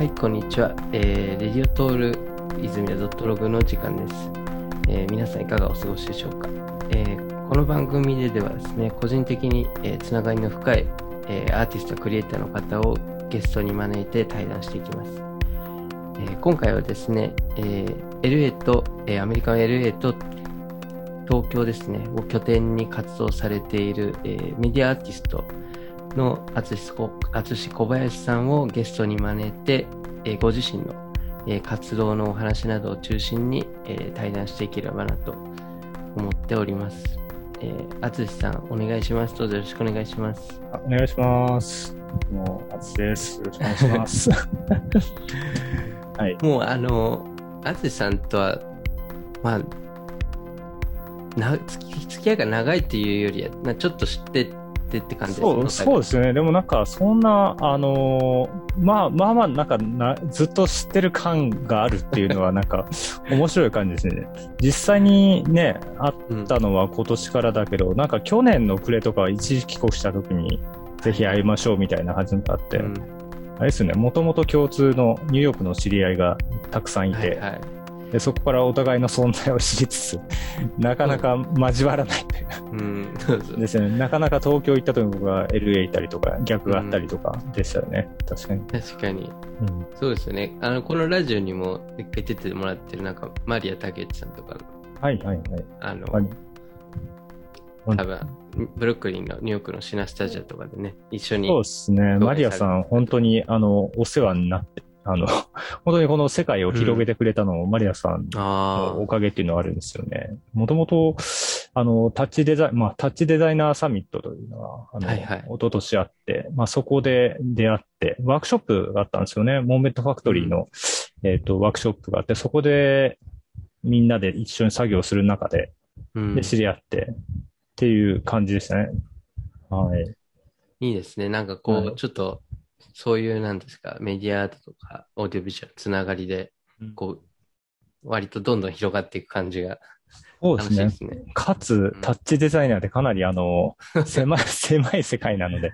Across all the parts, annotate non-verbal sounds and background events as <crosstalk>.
はい、こんにちは。えー、レディオトール泉田ドットログの時間です、えー皆さんいかがお過ごしでしょうか、えーこの番組でではですね、個人的に、えーつながりの深い、えーアーティスト、クリエイターの方をゲストに招いて対談していきます。えー今回はですね、えー LA と、えーアメリカの LA と東京ですね、を拠点に活動されている、えーメディアアーティストの淳こ淳小林さんをゲストに招いて、えーご自身の、えー活動のお話などを中心に、えー対談していければなと思っております。えー、淳さん、お願いします。どうぞよろしくお願いします。あお願いします。もう、あつです。よろしくお願いします。<laughs> はい。もう、あの、淳さんとは、まあ、な付き付き合いが長いっていうよりは、なちょっと知ってってって感じですそう、そうですね。でもなんか、そんな、あのーまあまあまあ、なんかな、ずっと知ってる感があるっていうのは、なんか、面白い感じですね。実際にね、あっうんたのは今年からだけど、なんか去年の暮れとか一時帰国した時に、ぜひ会いましょうみたいな始めがあって、うんあれですね、もともと共通のニューヨークの知り合いがたくさんいて、はいはい。でそこからお互いの存在を知りつつ、<laughs> なかなか交わらないというかうん、ですよね。なかなか東京行った時に僕が LA 行ったりとか、逆があったりとかでしたよね。確かに。確かに。うん、そうですよね。あの、このラジオにも一回出てもらってる、なんか、マリア竹内さんとかの、はいはいはい。あの、はい多分、ブルックリンのニューヨークのシナスタジオとかでね、一緒に。そうですね。マリアさん、本当に、あの、お世話になって、あの、<laughs> 本当にこの世界を広げてくれたのも、マリアさんあのおかげっていうのはあるんですよね。もともと、あの、タッチデザイン、まあ、タッチデザイナーサミットというのが、あの、はいはい一昨年あって、まあ、そこで出会って、ワークショップがあったんですよね。モーメントファクトリーの、えっ、と、ワークショップがあって、そこで、みんなで一緒に作業する中で、で、知り合って、っていう感じでしたね。はい。いいですね。なんかこう、はいちょっと、そういう、なんですか、メディアアートとか、オーディオビジュアル、つながりで、こう、割とどんどん広がっていく感じがそうですね。すね。かつ、タッチデザイナーってかなりあの、<laughs> 狭い、狭い世界なので、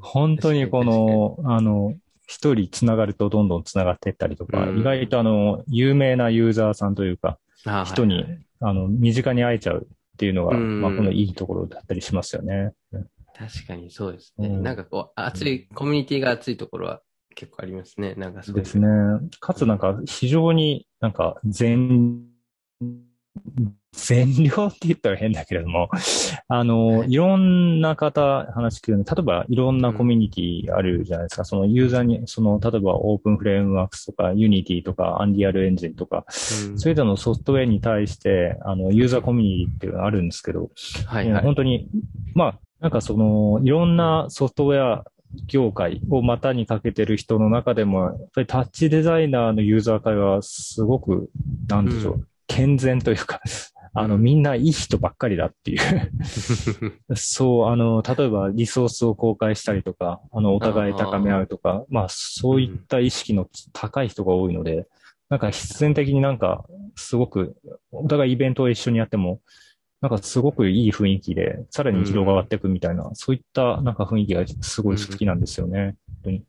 本当にこの、あの、一人つながるとどんどんつながっていったりとか、うん。意外とあの、有名なユーザーさんというか、人に、はい。はいあの、身近に会えちゃうっていうのが、うん。まあ、このいいところだったりしますよね。確かにそうですね。うんなんかこう、熱い、コミュニティが熱いところは結構ありますね。なんかそうですね。かつなんか、非常になんか、全、全量って言ったら変だけれども、<laughs> あの、はいいろんな方話聞くの、例えばいろんなコミュニティあるじゃないですか。そのユーザーに、その、例えば openFrameworks とか、 Unity とか、 Unreal Engine とか、うんそういうのソフトウェアに対して、あの、ユーザーコミュニティっていうのがあるんですけど、はいはい。本当に、まあ、なんかその、いろんなソフトウェア業界を股にかけてる人の中でも、やっぱりタッチデザイナーのユーザー会はすごく、なんでしょう、う健全というか、あの、うんみんないい人ばっかりだっていう。<laughs> そう、あの、例えばリソースを公開したりとか、あの、お互い高め合うとか、まあ、そういった意識の高い人が多いので、なんか必然的になんか、すごく、お互いイベントを一緒にやっても、なんかすごくいい雰囲気で、さらに広がっていくみたいな、そういったなんか雰囲気がすごい好きなんですよね。本当に。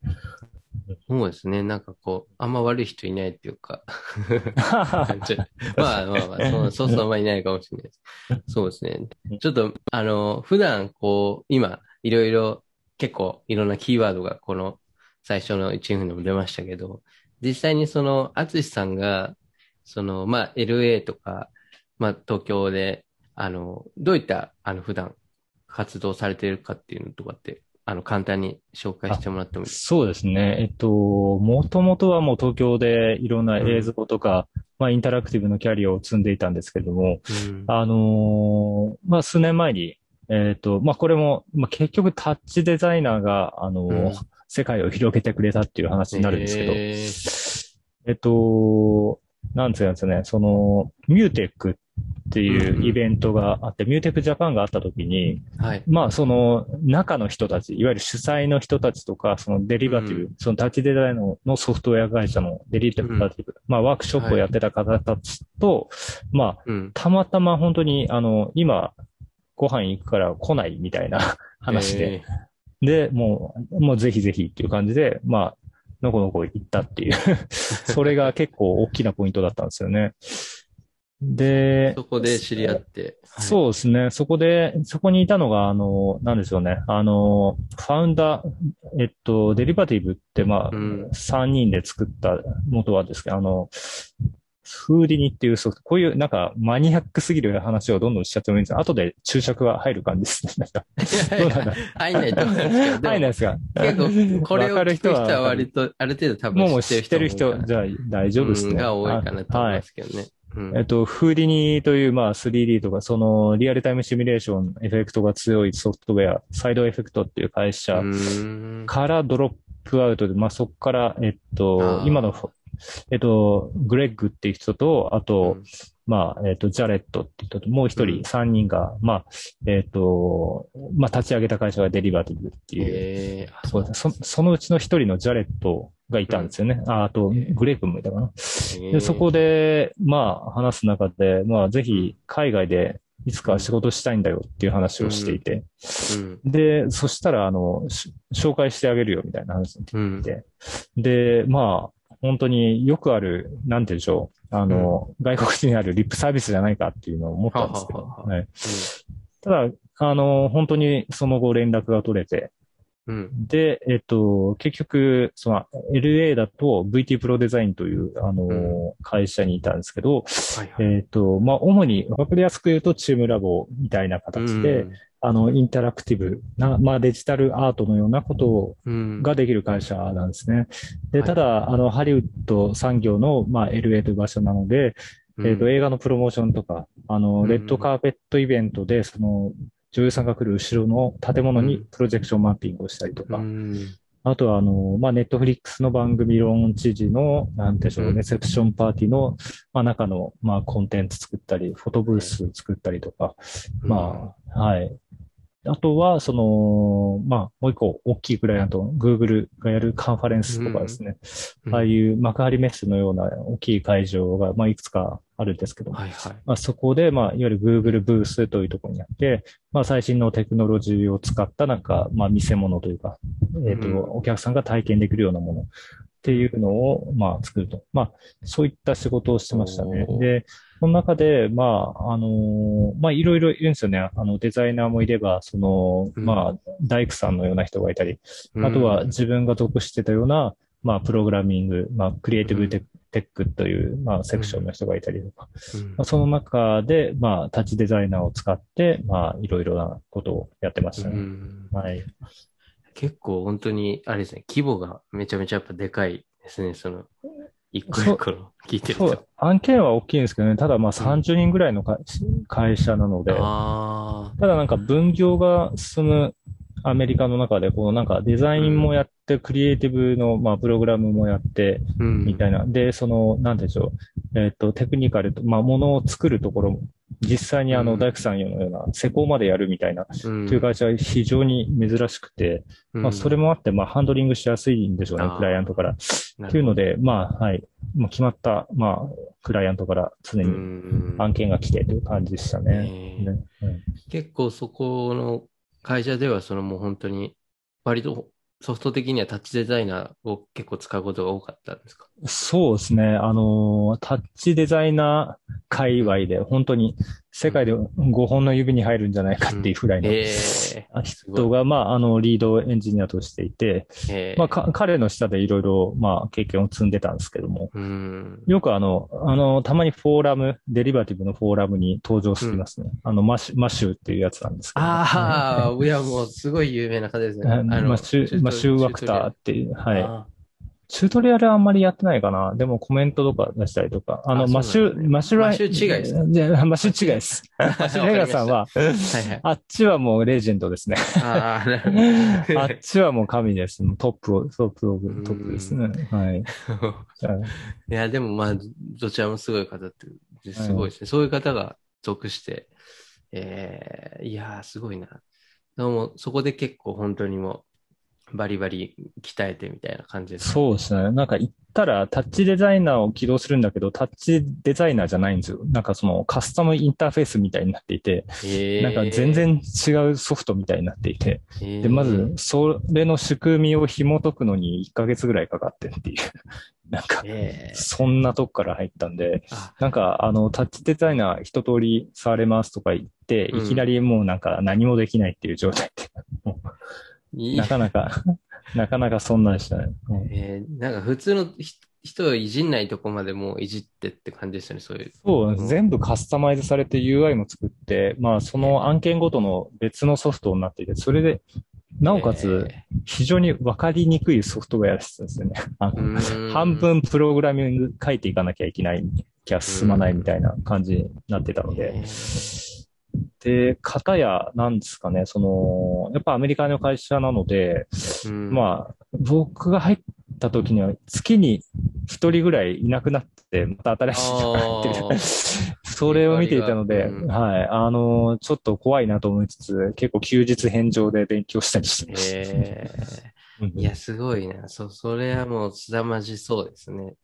そうですね。なんかこう、あんま悪い人いないっていうか。<laughs> <laughs> まあまあまあ、そうそうそうあんまいないかもしれないです。そうですね。ちょっと、あの、普段こう、今、いろいろ、結構いろんなキーワードがこの最初の1分でも出ましたけど、実際にその、アツシさんが、その、まあ、LA とか、まあ、東京で、あの、どういった、あの、普段活動されているかっていうのとかって、あの、簡単に紹介してもらってもいい？ですそうですね。えっと、もともとはもう東京でいろんな映像とか、まあインタラクティブのキャリアを積んでいたんですけれども、かうん。あのーまあ数年前に、えっと、まあこれも、まあ結局 TouchDesignerが、あのーうん。世界を広げてくれたっていう話になるんですけど、へえっと、なんつうんですかね、その、 MUTEKっていうイベントがあって、 MUTEK Japan があった時に、はい。まあ、その中の人たち、いわゆる主催の人たちとか、その Derivative、うその TouchDesignerののソフトウェア会社の Derivative、まあ、ワークショップをやってた方たちと、まあ、うん。たまたま本当に、あの、今、ご飯行くから来ないみたいな話で、えで、もう、もうぜひぜひっていう感じで、まあ、のこのこ行ったっていう <laughs> それが結構大きなポイントだったんですよね。で、そこで知り合って。そうですね。そこで、そこにいたのが、あの、なんでしょうね。あの、ファウンダー、えっと、デリバティブって、まあ、うん3人で作った元はですけど、あの、フーディニっていうソフト、こういうなんかマニアックすぎる話をどんどんしちゃってもいいんですが、後で注釈が入る感じですね。なんかどうなんだ入んないと思うんですけど、<laughs> 入んないですか？結構、これを聞く人人はは割と、ある程度多もうもう分知ってる人じゃあ大丈夫ですね。うんが多いかなと思いはいま。すけどね。うんえっと、フーディニという、まあ、3D とか、その、リアルタイムシミュレーション、エフェクトが強いソフトウェア、サイドエフェクトっていう会社うんからドロップアウトで、まあ、そこから、えっあとー、今の、えっと、グレッグっていう人と、あと、まあ、えっと、ジャレットっていう人と、もう一うん人、三人が、まあ、えっと、まあ、立ち上げた会社がデリバティブっていう、えー、そうですねそそのうちの一人のジャレットがいたんですよね。ああと、グレープもいたかな。で、そこで、まあ、話す中で、まあ、ぜひ、海外で、いつか仕事したいんだよっていう話をしていて。うん。で、そしたら、あの、し紹介してあげるよみたいな話にうん。でで、まあ、本当によくある、なんて言うんでしょう。あの、外国人にあるリップサービスじゃないかっていうのを思ったんですけど。はははははい。ただ、あの、本当にその後連絡が取れて、うん。で、えっと、結局、その LA だと VT プロデザインという、あの、う会社にいたんですけど、はいはい。えっと、まあ、主にわかりやすく言うとチームラボみたいな形で、あの、インタラクティブな、まあ、デジタルアートのようなことうん、ができる会社なんですね。で、はい。ただ、あの、ハリウッド産業の、まあ、LA という場所なので、うん。えっと、映画のプロモーションとか、あの、うん。レッドカーペットイベントで、その、女優さんが来る後ろの建物にプロジェクションマッピングをしたりとか、うん。あとは、あの、まあ、ネットフリックスの番組ローンチ時の、なんでしょう、うん。レセプションパーティーの、まあ、中の、まあ、コンテンツ作ったり、フォトブース作ったりとか、まあ、はい。あとは、その、まあ、もう一個大きいクライアント、Google がやるカンファレンスとかですね、うん。ああいう幕張メッセのような大きい会場が、まあ、いくつかあるんですけど。も、はいはい。まあ、そこで、まあ、いわゆる Google ブースというところにあって、まあ、最新のテクノロジーを使ったなんか、まあ、見せ物というか、えっ、と、うん。お客さんが体験できるようなものっていうのを、まあ、作ると。まあ、そういった仕事をしてましたね。で、その中で、まあ、あのーまあ、いろいろいるんですよね。あの、デザイナーもいれば、その、うん。まあ、大工さんのような人がいたり、うん。あとは自分が属してたような、まあ、プログラミング、まあ、クリエイティブテ,、テックという、まあ、セクションの人がいたりとか、うん。まあ、その中で、まあ、タッチデザイナーを使って、まあ、いろいろなことをやってましたうね。ん。はい。結構本当に、あれですね、規模がめちゃめちゃやっぱでかいですね、その、一個一個の聞いてるとそう。、案件は大きいんですけどね、ただまあ30人ぐらいのか会社なので、あただなんか分業が進むアメリカの中で、このなんかデザインもやって、クリエイティブのまあプログラムもやって。みたいな。で、その、なんでしょう。えっ、と、テクニカルと、まあ、ものを作るところも、実際にあの、うん大工さんのような施工までやるみたいな、うん、という会社は非常に珍しくて、まあ、それも、もあって、まあ、ハンドリングしやすいんでしょうねクライアントから。なるほどっていうので、まあ、はい。まあ、決まった、まあ、クライアントから常うにん案件が来てという感じでしたね。えーねうん結構そこの会社では、そのもう本当に、割とソフト的にはタッチデザイナーを結構使うことが多かったんですか？そうですね。あのー、タッチデザイナー界隈で、本当に世界で5本の指に入るんじゃないかっていうぐらいのええ人が、まあ、あの、リードエンジニアとしていて、ええまあ、か彼の下でいろいろ、まあ、経験を積んでたんですけども、うん。よくあの、あの、たまにフォーラム、デリバティブのフォーラムに登場していますね。あの、マッシュ、マッシュっていうやつなんですけど、ああ、いや、もうすごい有名な方ですね。ああマッシュ、マッシュワクターーっていう、はい。あチュートリアルはあんまりやってないかな。でもコメントとか出したりとか。あの、あマッシュ、ねマッシュライン。マッシュ違いですマッシュ違いです。<laughs> マッシュレガさんは、ーはいはい。あっちはもうレジェンドですね。ああ、っちはもう神です。トップを、トップトップですね。はい。ど。<laughs> いや、でもまあ、どちらもすごい方って、すごいですね。そういう方が属して、ええいやー、すごいな。でも、そこで結構本当にもう、バリバリ鍛えてみたいな感じですか？そうですね。なんか行ったらタッチデザイナーを起動するんだけど、タッチデザイナーじゃないんですよ。なんかそのカスタムインターフェースみたいになっていて、なんか全然違うソフトみたいになっていて、で、まず、それの仕組みを紐解くのに1ヶ月ぐらいかかってっていう、<laughs> なんか、そんなとこから入ったんで、あ。なんか、あの、タッチデザイナー一通り触れますとか言って、うん。いきなりもうなんか何もできないっていう状態で、ういなかなか、<laughs> なかなかそんなんでしたね。うんえーなんか普通のひ人をいじんないとこまでもういじってって感じですよね、そういう。そう、ん全部カスタマイズされて UI も作って、まあその案件ごとの別のソフトになっていて、それで、なおかつえ非常にわかりにくいソフトウェアですですよね。半分プログラミング書いていかなきゃいけない、きゃ進まないみたいな感じになってたのでえ。ーで、方や、なんですかね、その、やっぱアメリカの会社なので、うん。まあ、僕が入った時には月に一人ぐらいいなくなって、また新しい人が入ってる。<laughs> それを見ていたので、うん。はい、あの、ちょっと怖いなと思いつつ、結構休日返上で勉強したりしてました。えうんーいや、すごいな。そ、それはもう、すだまじそうですね。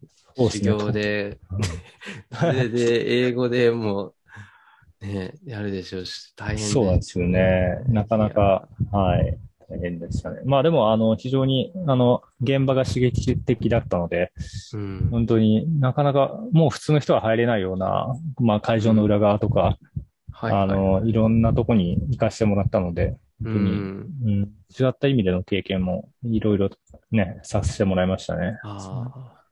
すね。行で、<laughs> それで、英語でもう、ね、やるでしょうし、大変でそうなんですよね。なかなか、はい。大変でしたね。まあでも、あの、非常に、あの、現場が刺激的だったので、うん。本当になかなか、もう普通の人は入れないような、まあ会場の裏側とか、はい、あの、いろんなとこに行かせてもらったので、う本当にん。うん、違った意味での経験もいろいろね、させてもらいましたね。ああ。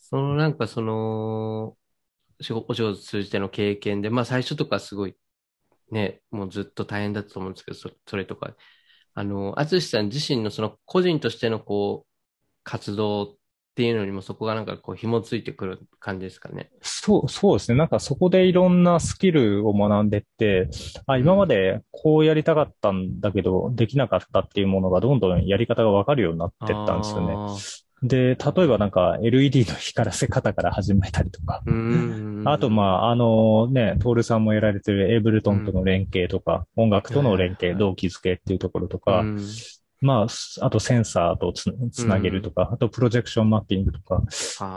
そのなんかその、お仕事通じての経験で、まあ最初とかすごい、ね、もうずっと大変だったと思うんですけど、そそれとか、あの、淳さん自身のその個人としてのこう、活動っていうのにもそこがなんかこう紐ついてくる感じですかね。そう、そうですね。なんかそこでいろんなスキルを学んでって、あ、今までこうやりたかったんだけど、できなかったっていうものがどんどんやり方がわかるようになってったんですよね。あで、例えばなんか LED の光らせ方から始めたりとか。あと、まあ、あのね、トールさんもやられてるエイブルトンとの連携とか、音楽との連携、はい動機づけっていうところとうか、ん、まあ、あとセンサーとつつなげるとか、あとプロジェクションマッピングとか、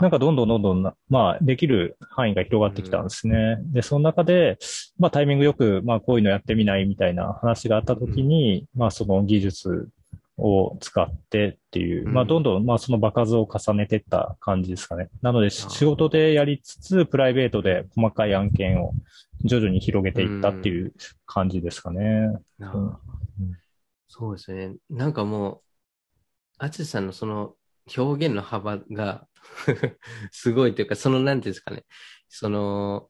なんかどんどんどんどんな、まあ、できる範囲が広がってきたんですね。で、その中で、まあ、タイミングよく、まあ、こういうのやってみないみたいな話があったときに、まあ、その技術を使ってっていう、うんまあ、どんどん、まあ、その場数を重ねていった感じですかね。なので、仕事でやりつつ、プライベートで細かい案件を徐々に広げていったっていう感じですかね。うんうんそうですね。なんかもう、アツさんのその表現の幅が <laughs> すごいというか、そのなんていうんですかね、その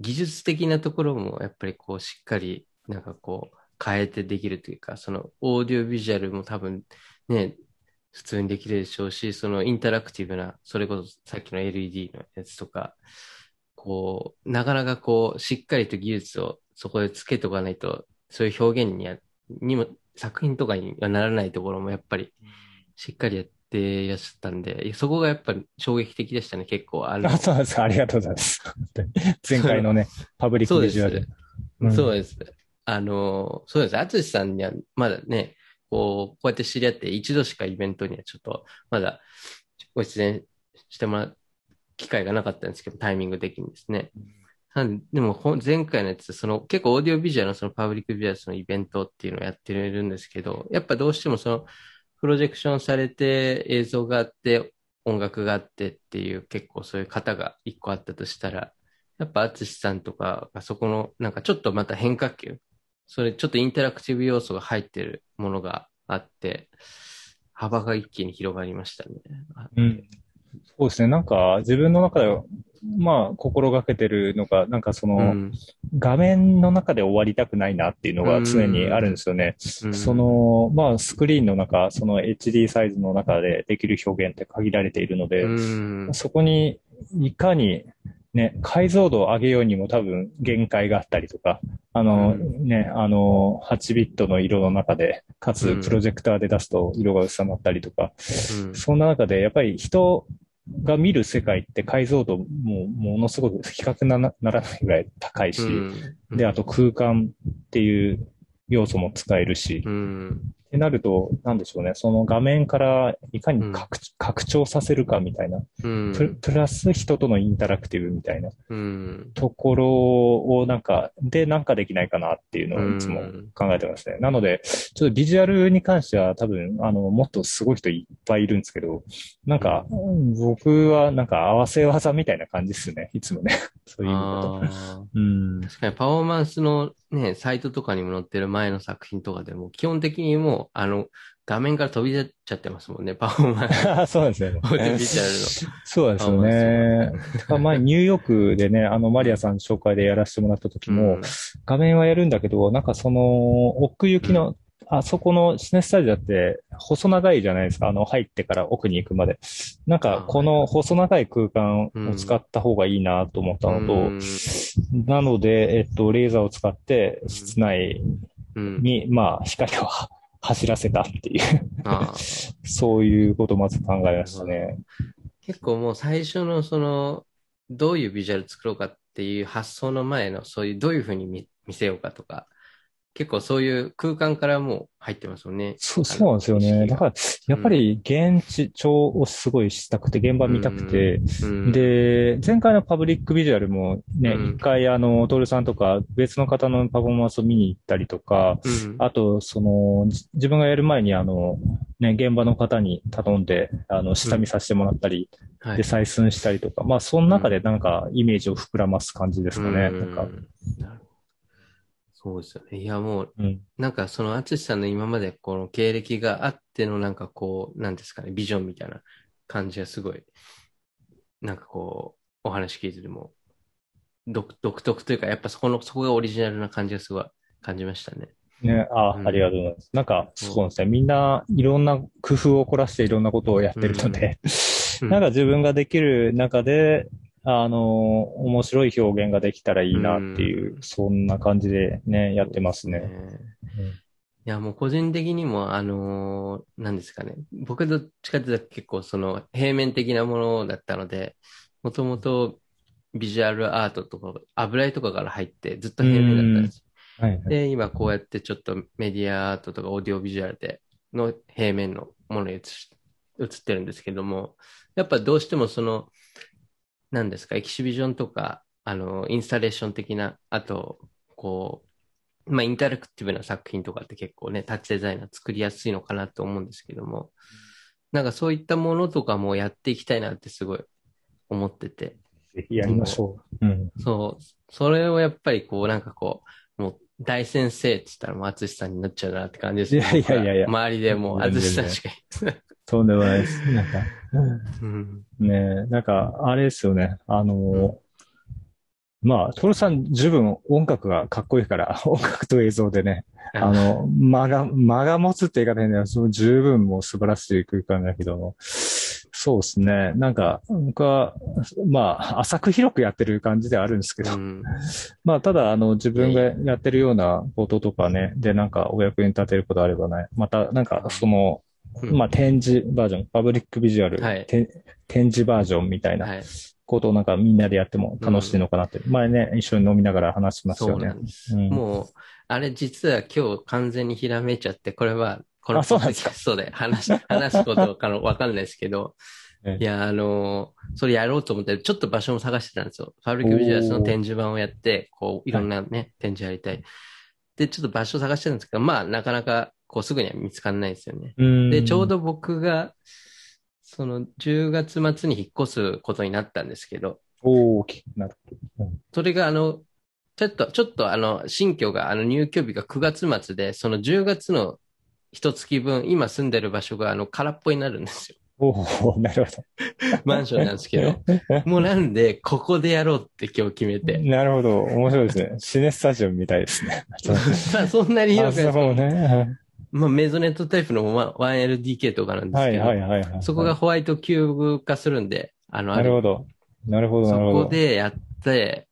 技術的なところもやっぱりこうしっかりなんかこう変えてできるというか、そのオーディオビジュアルも多分ね、普通にできるでしょうし、そのインタラクティブな、それこそさっきの LED のやつとか、こう、なかなかこう、しっかりと技術をそこでつけとかないと、そういう表現にやにも、作品とかにはならないところもやっぱりしっかりやっていらっしゃったんで、そこがやっぱり衝撃的でしたね、結構。あそうなんです。ありがとうございます。前回のね、<laughs> パブリックビジュアル。うんそうです。あの、そうです。淳さんにはまだね、こう、こうやって知り合って一度しかイベントにはちょっと、まだご出演してもらう機会がなかったんですけど、タイミング的にですね。なんでも、前回のやつ、その結構オーディオビジュアルのそのパブリックビジュアルのイベントっていうのをやってるんですけど、やっぱどうしてもそのプロジェクションされて映像があって音楽があってっていう結構そういう型が一個あったとしたら、やっぱ淳さんとかがそこのなんかちょっとまた変化球、それちょっとインタラクティブ要素が入ってるものがあって、幅が一気に広がりましたね。うんそうですね。なんか、自分の中で、まあ、心がけてるのが、なんかその、うん画面の中で終わりたくないなっていうのが常にあるんですよね。うんその、まあ、スクリーンの中、その HD サイズの中でできる表現って限られているので、うんそこに、いかに、ね、解像度を上げようにも多分限界があったりとか、あの、うね、あの、8ビットの色の中で、かつうん。プロジェクターで出すと色が薄まったりとか、うん。そんな中で、やっぱり人が見る世界って解像度もものすごく比較ななならないぐらい高いし、うん。で、あと空間っていう要素も使えるし、うんってなると、なんでしょうね。その画面からいかに拡,、拡張させるかみたいな。うん。ププラス人とのインタラクティブみたいなうん。ところをなんか、でなんかできないかなっていうのをいつも考えてますね。なので、ちょっとビジュアルに関しては多分、あの、もっとすごい人いっぱいいるんですけど、なんか、僕はなんか合わせ技みたいな感じですね。いつもね。<laughs> そういう意味だと。うん。確かにパフォーマンスのね、サイトとかにも載ってる前の作品とかでも、基本的にもう、あの、画面から飛び出ちゃってますもんね、パフォーマンス。<laughs> そうなんですね。ビジュアルの。そうですよね。前ニューヨークでね、あの、マリアさん紹介でやらせてもらった時も、うん画面はやるんだけど、なんかその、奥行きの、あそこのシネスタジオって細長いじゃないですか。あの、入ってから奥に行くまで。なんか、この細長い空間を使った方がいいなと思ったのと、うんなので、えっと、レーザーを使って室内うん。に、まあ、光を走らせたっていう、<laughs> そういうことをまず考えましたね。結構もう最初のその、どういうビジュアル作ろうかっていう発想の前の、そういうどういうふうに見見せようかとか、結構そういう空間からもう入ってますよね。そう、そうなんですよね。だから、やっぱり現地調をすごいしたくて、現場見たくて、うん、で、前回のパブリックビジュアルもね、うん。一、回あの、トールさんとか別の方のパフォーマンスを見に行ったりとか、うん、あと、その、じ自分がやる前にあの、ね、現場の方に頼んで、あの、下見させてもらったり、はい。で、採寸したりとか、まあ、その中でなんか、イメージを膨らます感じですかね。うん。なんか、なるほどそうですよね。いや、もう、うん。なんかその淳さんの今までこの経歴があってのなんかこう、なんですかね、ビジョンみたいな感じがすごい、なんかこう、お話聞いてても、独独特というか、やっぱそこの、そこがオリジナルな感じがすごい感じましたね。ね、あ、うんありがとうございます。なんか、そうですね。みんないろんな工夫を凝らしていろんなことをやってるので、うん <laughs> なんか自分ができる中で、あの、面白い表現ができたらいいなっていう、うんそんな感じでね、やってますね。いや、もう個人的にも、あのーなんですかね。僕どっちかというと結構その平面的なものだったので、もともとビジュアルアートとか、油絵とかから入ってずっと平面だったんです。はいはい。で、今こうやってちょっとメディアアートとかオーディオビジュアルでの平面のものに映し映ってるんですけども、やっぱどうしてもその、何ですか、エキシビジョンとか、あの、インスタレーション的な、あと、こう、まあ、インタラクティブな作品とかって結構ね、タッチデザイナー作りやすいのかなと思うんですけども、なんかそういったものとかもやっていきたいなってすごい思ってて、ぜひやりましょう。うん。そう、それをやっぱりこう、なんかこう、大先生って言ったらもう淳さんになっちゃうなって感じですいやいやいやいや周りでもう淳さんしかいない。とんでもないです。なんか、うん。ねなんか、あれですよね。あの、まあ、トロさん十分音楽がかっこいいから、<laughs> 音楽と映像でね、あの、間が、間が持つって言い方変だよ。その十分もう素晴らしい空間だけども、そうですね。なんか、僕は、まあ、浅く広くやってる感じではあるんですけど、うん。まあ、ただ、あの、自分がやってるようなこととかね、で、なんか、お役に立てることあればね、また、なんか、その、うんまあ、展示バージョン、パブリックビジュアル、はいて展示バージョンみたいなはい。ことをなんかみんなでやっても楽しいのかなって。前ね、一緒に飲みながら話しますそうなよね。んです。うんもう、あれ実は今日完全にひらめいちゃって、これは、このあそうなんですかそうで話し、<laughs> 話すことかのわかんないですけど、ええいや、あのーそれやろうと思って、ちょっと場所も探してたんですよ。ファブリックビジュアルの展示板をやって、こう、いろんなね、展示やりたい。で、ちょっと場所探してたんですけど、まあ、なかなか、こう、すぐには見つかんないですよね。うんで、ちょう、ど僕が、その、10月末に引っ越すことになったんですけど、大きくなる。うんそれがあの、ちょっと、ちょっとあの、新居が、あの、入居日が9月末で、その10月の一月分、今住んでる場所が、あの、空っぽになるんですよ。おお <laughs> なるほマンションなんですけど。もうなんで、ここでやろうって今日決めど。て。なるほど。面白いですね。シネスタジオみたいですね。<laughs> まあ、そんなに広くないあそうね。まあ、メゾネットタイプの 1LDK とかなんですはいけど、はいはいはい。そこがホワイトキューブ化するんで、あの、なるほど。なるほど、そなるほど。こでやって、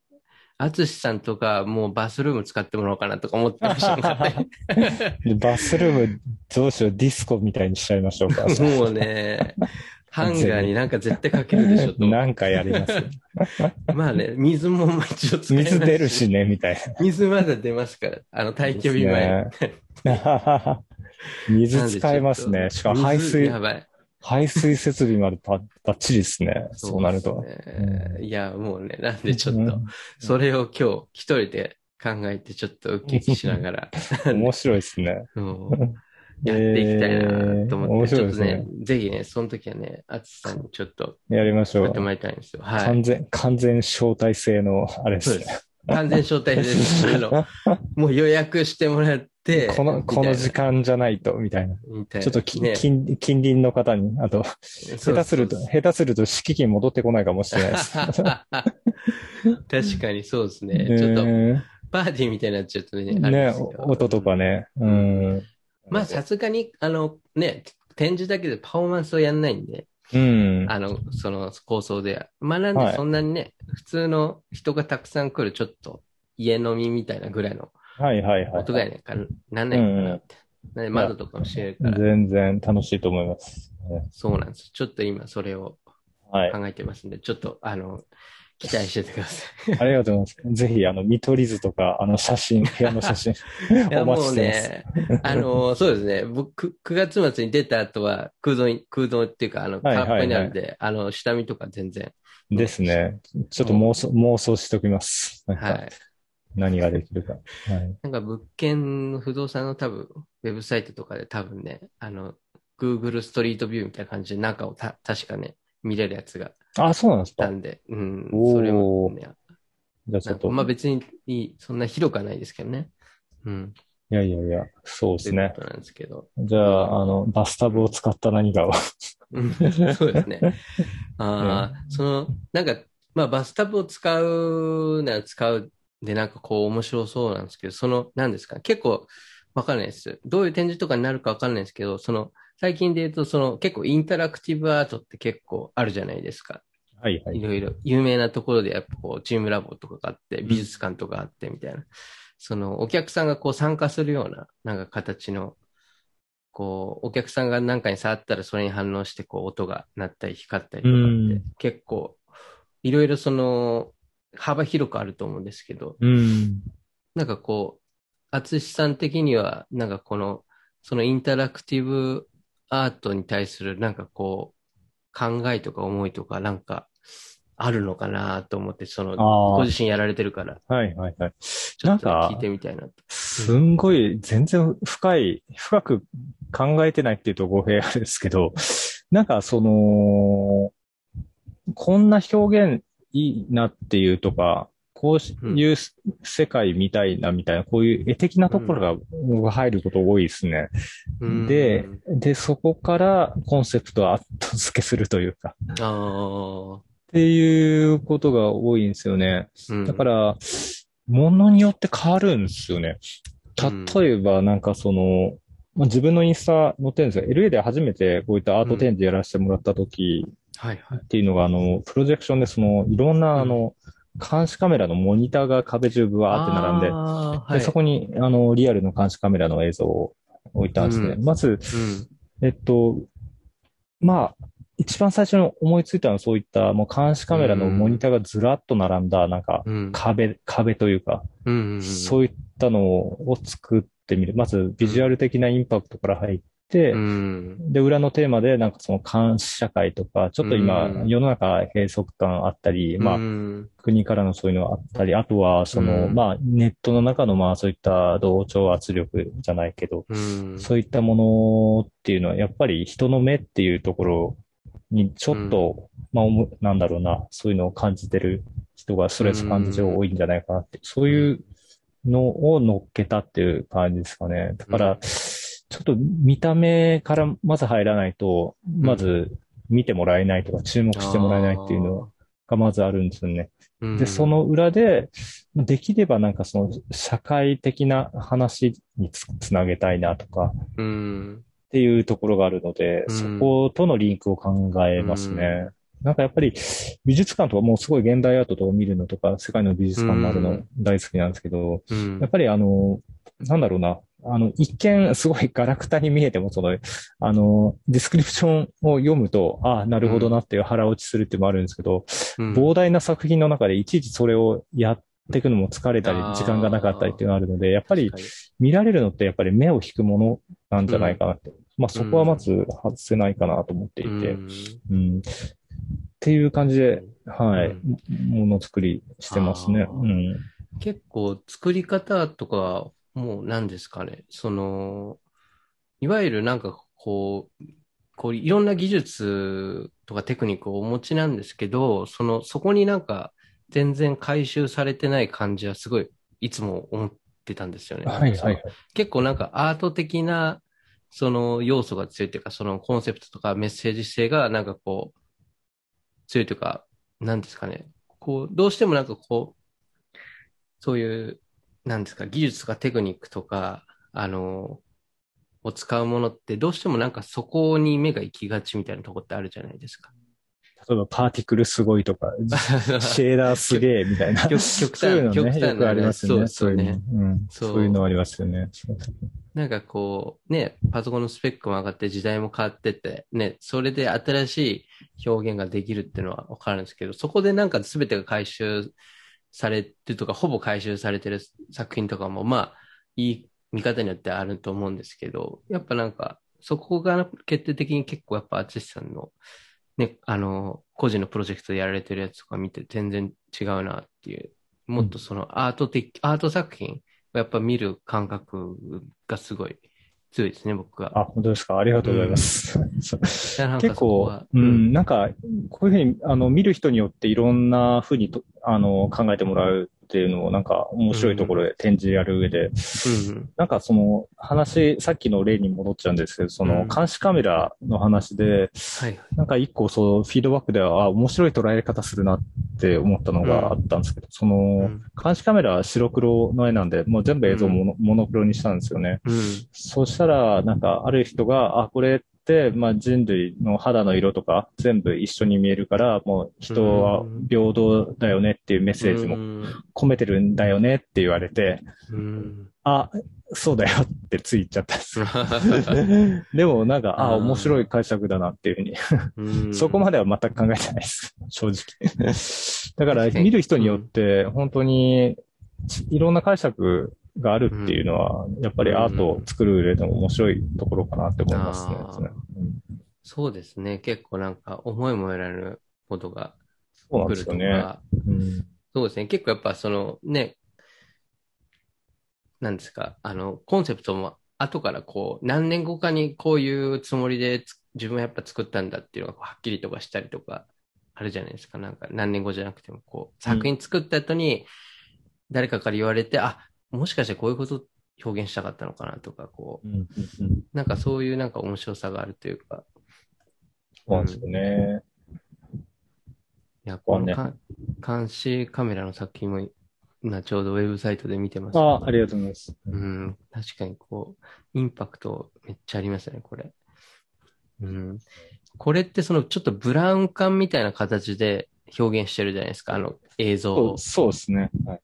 アツシさんとかもうバスルーム使ってもらおうかなとか思ってました <laughs> バスルーム、どうしよう、ディスコみたいにしちゃいましょうか。<laughs> もうね、ハンガーになんか絶対かけるでしょと。<laughs> なんかやります。まあね、水も一応使います水出るしね、みたいな。水まだ出ますから。あの、退去日前。水使えますね。しかも排水、やばい。排水設備までばばっちりですね。そうなると。いや、もうね、なんでちょっと、うんそれを今日一人で考えて、ちょっとウキウキしながら、面白いですね。うん <laughs> やっていきたいなと思って、えー面白いちょっとですねね、ぜひね、その時はね、あつさんにちょっとやりましょうやって。もらいたいんですよ。はい。完全、完全招待制の、あれですね。完全招待です。<laughs> あの、もう予約してもらって、この、この時間じゃないと、みたいな。みたいな、ちょっとき、ね近近隣の方に、あと、下手すると、下手すると敷金戻ってこないかもしれないです。<laughs> 確かにそうですね。ちょっと、ねパーティーみたいになっちゃうとね、ね音とかね。うん。まあ、さすがに、あの、ね、展示だけでパフォーマンスをやんないんで、うん。あの、その構想では。まあ、なんではいそんなにね、普通の人がたくさん来る、ちょっと家飲みみたいなぐらいのはいはいはい。音がやねんか、なんないかなって。なんで窓とかも閉めるから、全然楽しいと思います。そうなんです。ちょっと今それをはい。考えてますんで、ちょっと、あの、期待しててください。<laughs> ありがとうございます。ぜひ、あの、見取り図とか、あの、写真、<laughs> 部屋の写真、いや、お待ちもうしてます。ね、<laughs> あの、そうですね。僕、9月末に出た後は、空洞に、空洞っていうか、あの、はいはいはい空っぽになるんで、あの、下見とか全然。ですね。ちょっと妄想、妄想しておきます。はい。何ができるか。はい。なんか物件の不動産の多分、ウェブサイトとかで多分ね、あの、Google ストリートビューみたいな感じで中をた、確かね、見れるやつがあ、そうなんですか。あったんで、うん、それもね、じゃあちょっと、まあ別にいい、そんな広くはないですけどね。うん。いやいやいや、そうですねなんですけど。じゃあ、あの、バスタブを使った何かを。うんそうですね。ああ、<laughs> その、なんか、まあバスタブを使うなら使うで、なんかこう面白そうなんですけど、その、なんですか、結構わかんないです。どういう展示とかになるかわかんないですけど、その、最近で言うと、その結構インタラクティブアートって結構あるじゃないですか。はいはいい。ろいろ有名なところでやっぱこうチームラボとかがあって、美術館とかあってみたいな。そのお客さんがこう参加するようななんか形の、こうお客さんが何かに触ったらそれに反応してこう音が鳴ったり光ったりとかうんって結構いろいろその幅広くあると思うんですけど、うん。なんかこう、厚さん的にはなんかこのそのインタラクティブアートに対するなんかこう考えとか思いとかなんかあるのかなと思って、そのあごあ、自身やられてるから、はいはいはい。ちょっとねなんか聞いてみたいなと。すんごい、全然深い、深く考えてないっていうと語弊あれですけど、なんかその、こんな表現いいなっていうとか、こういう世界みたいなみたいな、こういう絵的なところが入ること多いですね。うんで、で、そこからコンセプトを後付けするというか、っていうことが多いんですよね。うんだから、ものによって変わるんですよね。例えば、なんかその、まあ、自分のインスタ載ってるんですよ。LA で初めてこういったアート展示やらせてもらった時はいはい。っていうのが、あの、プロジェクションでその、いろんなあの、監視カメラのモニターが壁中ぶわーって並んで、はで、いそこに、あの、リアルの監視カメラの映像を置いたんですね。うんまず、うんえっと、まあ、一番最初に思いついたのはそういった、もう監視カメラのモニターがずらっと並んだ、なんか、うん壁、壁というか、うんうんうんそういったのを作ってみる。まず、ビジュアル的なインパクトから入って、うん。で、裏のテーマで、なんかその監視社会とか、ちょっと今、うん。世の中閉塞感あったり、まあう、ん国からのそういうのがあったり、あとは、その、うん。まあ、ネットの中の、まあ、そういった同調圧力じゃないけど、うん。そういったものっていうのは、やっぱり人の目っていうところにちょっと、まあなんだろうな、そういうのを感じてる人がストレス感じて多いんじゃないかなって、そういうのを乗っけたっていう感じですかね。だから、うんちょっと見た目からまず入らないと、まず見てもらえないとか注目してもらえないっていうのがまずあるんですよね。うん。で、その裏で、できればなんかその社会的な話につつなげたいなとか、うん。っていうところがあるので、うん。そことのリンクを考えますね。なんかやっぱり美術館とかもうすごい現代アートとか見るのとか、世界の美術館もあるのうん。大好きなんですけど、うん。やっぱりあの、なんだろうな、あの、一見すごいガラクタに見えても、その、あの、ディスクリプションを読むと、ああ、なるほどなっていう腹落ちするっていうのもあるんですけど、うん膨大な作品の中でいちいちそれをやっっていくのも疲れたり時間がなかったりっていうのがあるので、やっぱり見られるのってやっぱり目を引くものなんじゃないかなって。まあそこはまず外せないかなと思っていて。にうんうん。っていう感じで、はい、うんものづくりしてますね。うん。結構作り方とか、もう何ですかね、その、いわゆるなんかこう、こういろんな技術とかテクニックをお持ちなんですけど、その、そこになんか全然回収されてない感じはすごいいつも思ってたんですよね。はいはいはい。結構なんかアート的なその要素が強いというか、そのコンセプトとかメッセージ性がなんかこう、強いというか、なんですかね。こう、どうしてもなんかこう、そういう、なんですか、技術とかテクニックとか、あの、を使うものってどうしてもなんかそこに目が行きがちみたいなとこってあるじゃないですか。例えばパーティクルすごいとか、<laughs> シェーダーすげえみたいな。極極端そういうのね、極端よくありますよね。そうですよねいうのうん。そうそういうのありますよね。なんかこう、ね、パソコンのスペックも上がって時代も変わってって、ね、それで新しい表現ができるっていうのはわかるんですけど、そこでなんか全てが回収されてとか、ほぼ回収されてる作品とかも、まあ、いい見方によってあると思うんですけど、やっぱなんか、そこが決定的に結構やっぱ、淳さんの、ね、あの、個人のプロジェクトでやられてるやつとか見て全然違うなっていう、もっとそのアート的、アート作品をやっぱ見る感覚がすごい強いですね、僕は。あ、本当ですか？ありがとうございます。そうなんか結構ううんん、なんか、こういうふうに、あの、見る人によっていろんなふうにと、あの、考えてもらうっていうのも、なんか面白いところで展示やる上で、うんなんかその話、さっきの例に戻っちゃうんですけど、そのうん。監視カメラの話で、はい。なんか一個そう、フィードバックでは、あ、面白い捉え方するなって思ったのがあったんですけど、その、うん。監視カメラは白黒の絵なんで、もう全部映像モノ,、モノクロにしたんですよね。うん。そうしたら、なんかある人が、あ、これまあ人類の肌の色とか全部一緒に見えるから、もう人は平等だよねっていうメッセージもうん込めてるんだよねって言われて、うん。あ、そうだよってついちゃったんです。<laughs> でもなんか、あ、面白い解釈だなっていうふうにうんそこまでは全く考えてないです。正直。<laughs> だから見る人によって本当にいろんな解釈があるっていうのは、やっぱりアートを作る上でも面白いところかなって思いますね。うんそうですね。結構なんか思いもよらぬことが来るとですよね。か、うんそうですね。結構やっぱそのね、なんですか、あの、コンセプトも後からこう、何年後かにこういうつもりでつ自分はやっぱ作ったんだっていうのがはっきりとかしたりとか、あるじゃないですか。なんか何年後じゃなくてもこう、作品作った後に誰かから言われて、あ、もしかしてこういうこと表現したかったのかなとか、こう、うんうんうんなんかそういうなんか面白さがあるというか、そうなんですよね。いや、このか監視カメラの作品も今ちょうどウェブサイトで見てます。あありがとうございます。うん、確かにこう、インパクトめっちゃありますね、これ。うん。これってそのちょっとブラウン管みたいな形で表現してるじゃないですか、あの映像をそう。そうですね。はい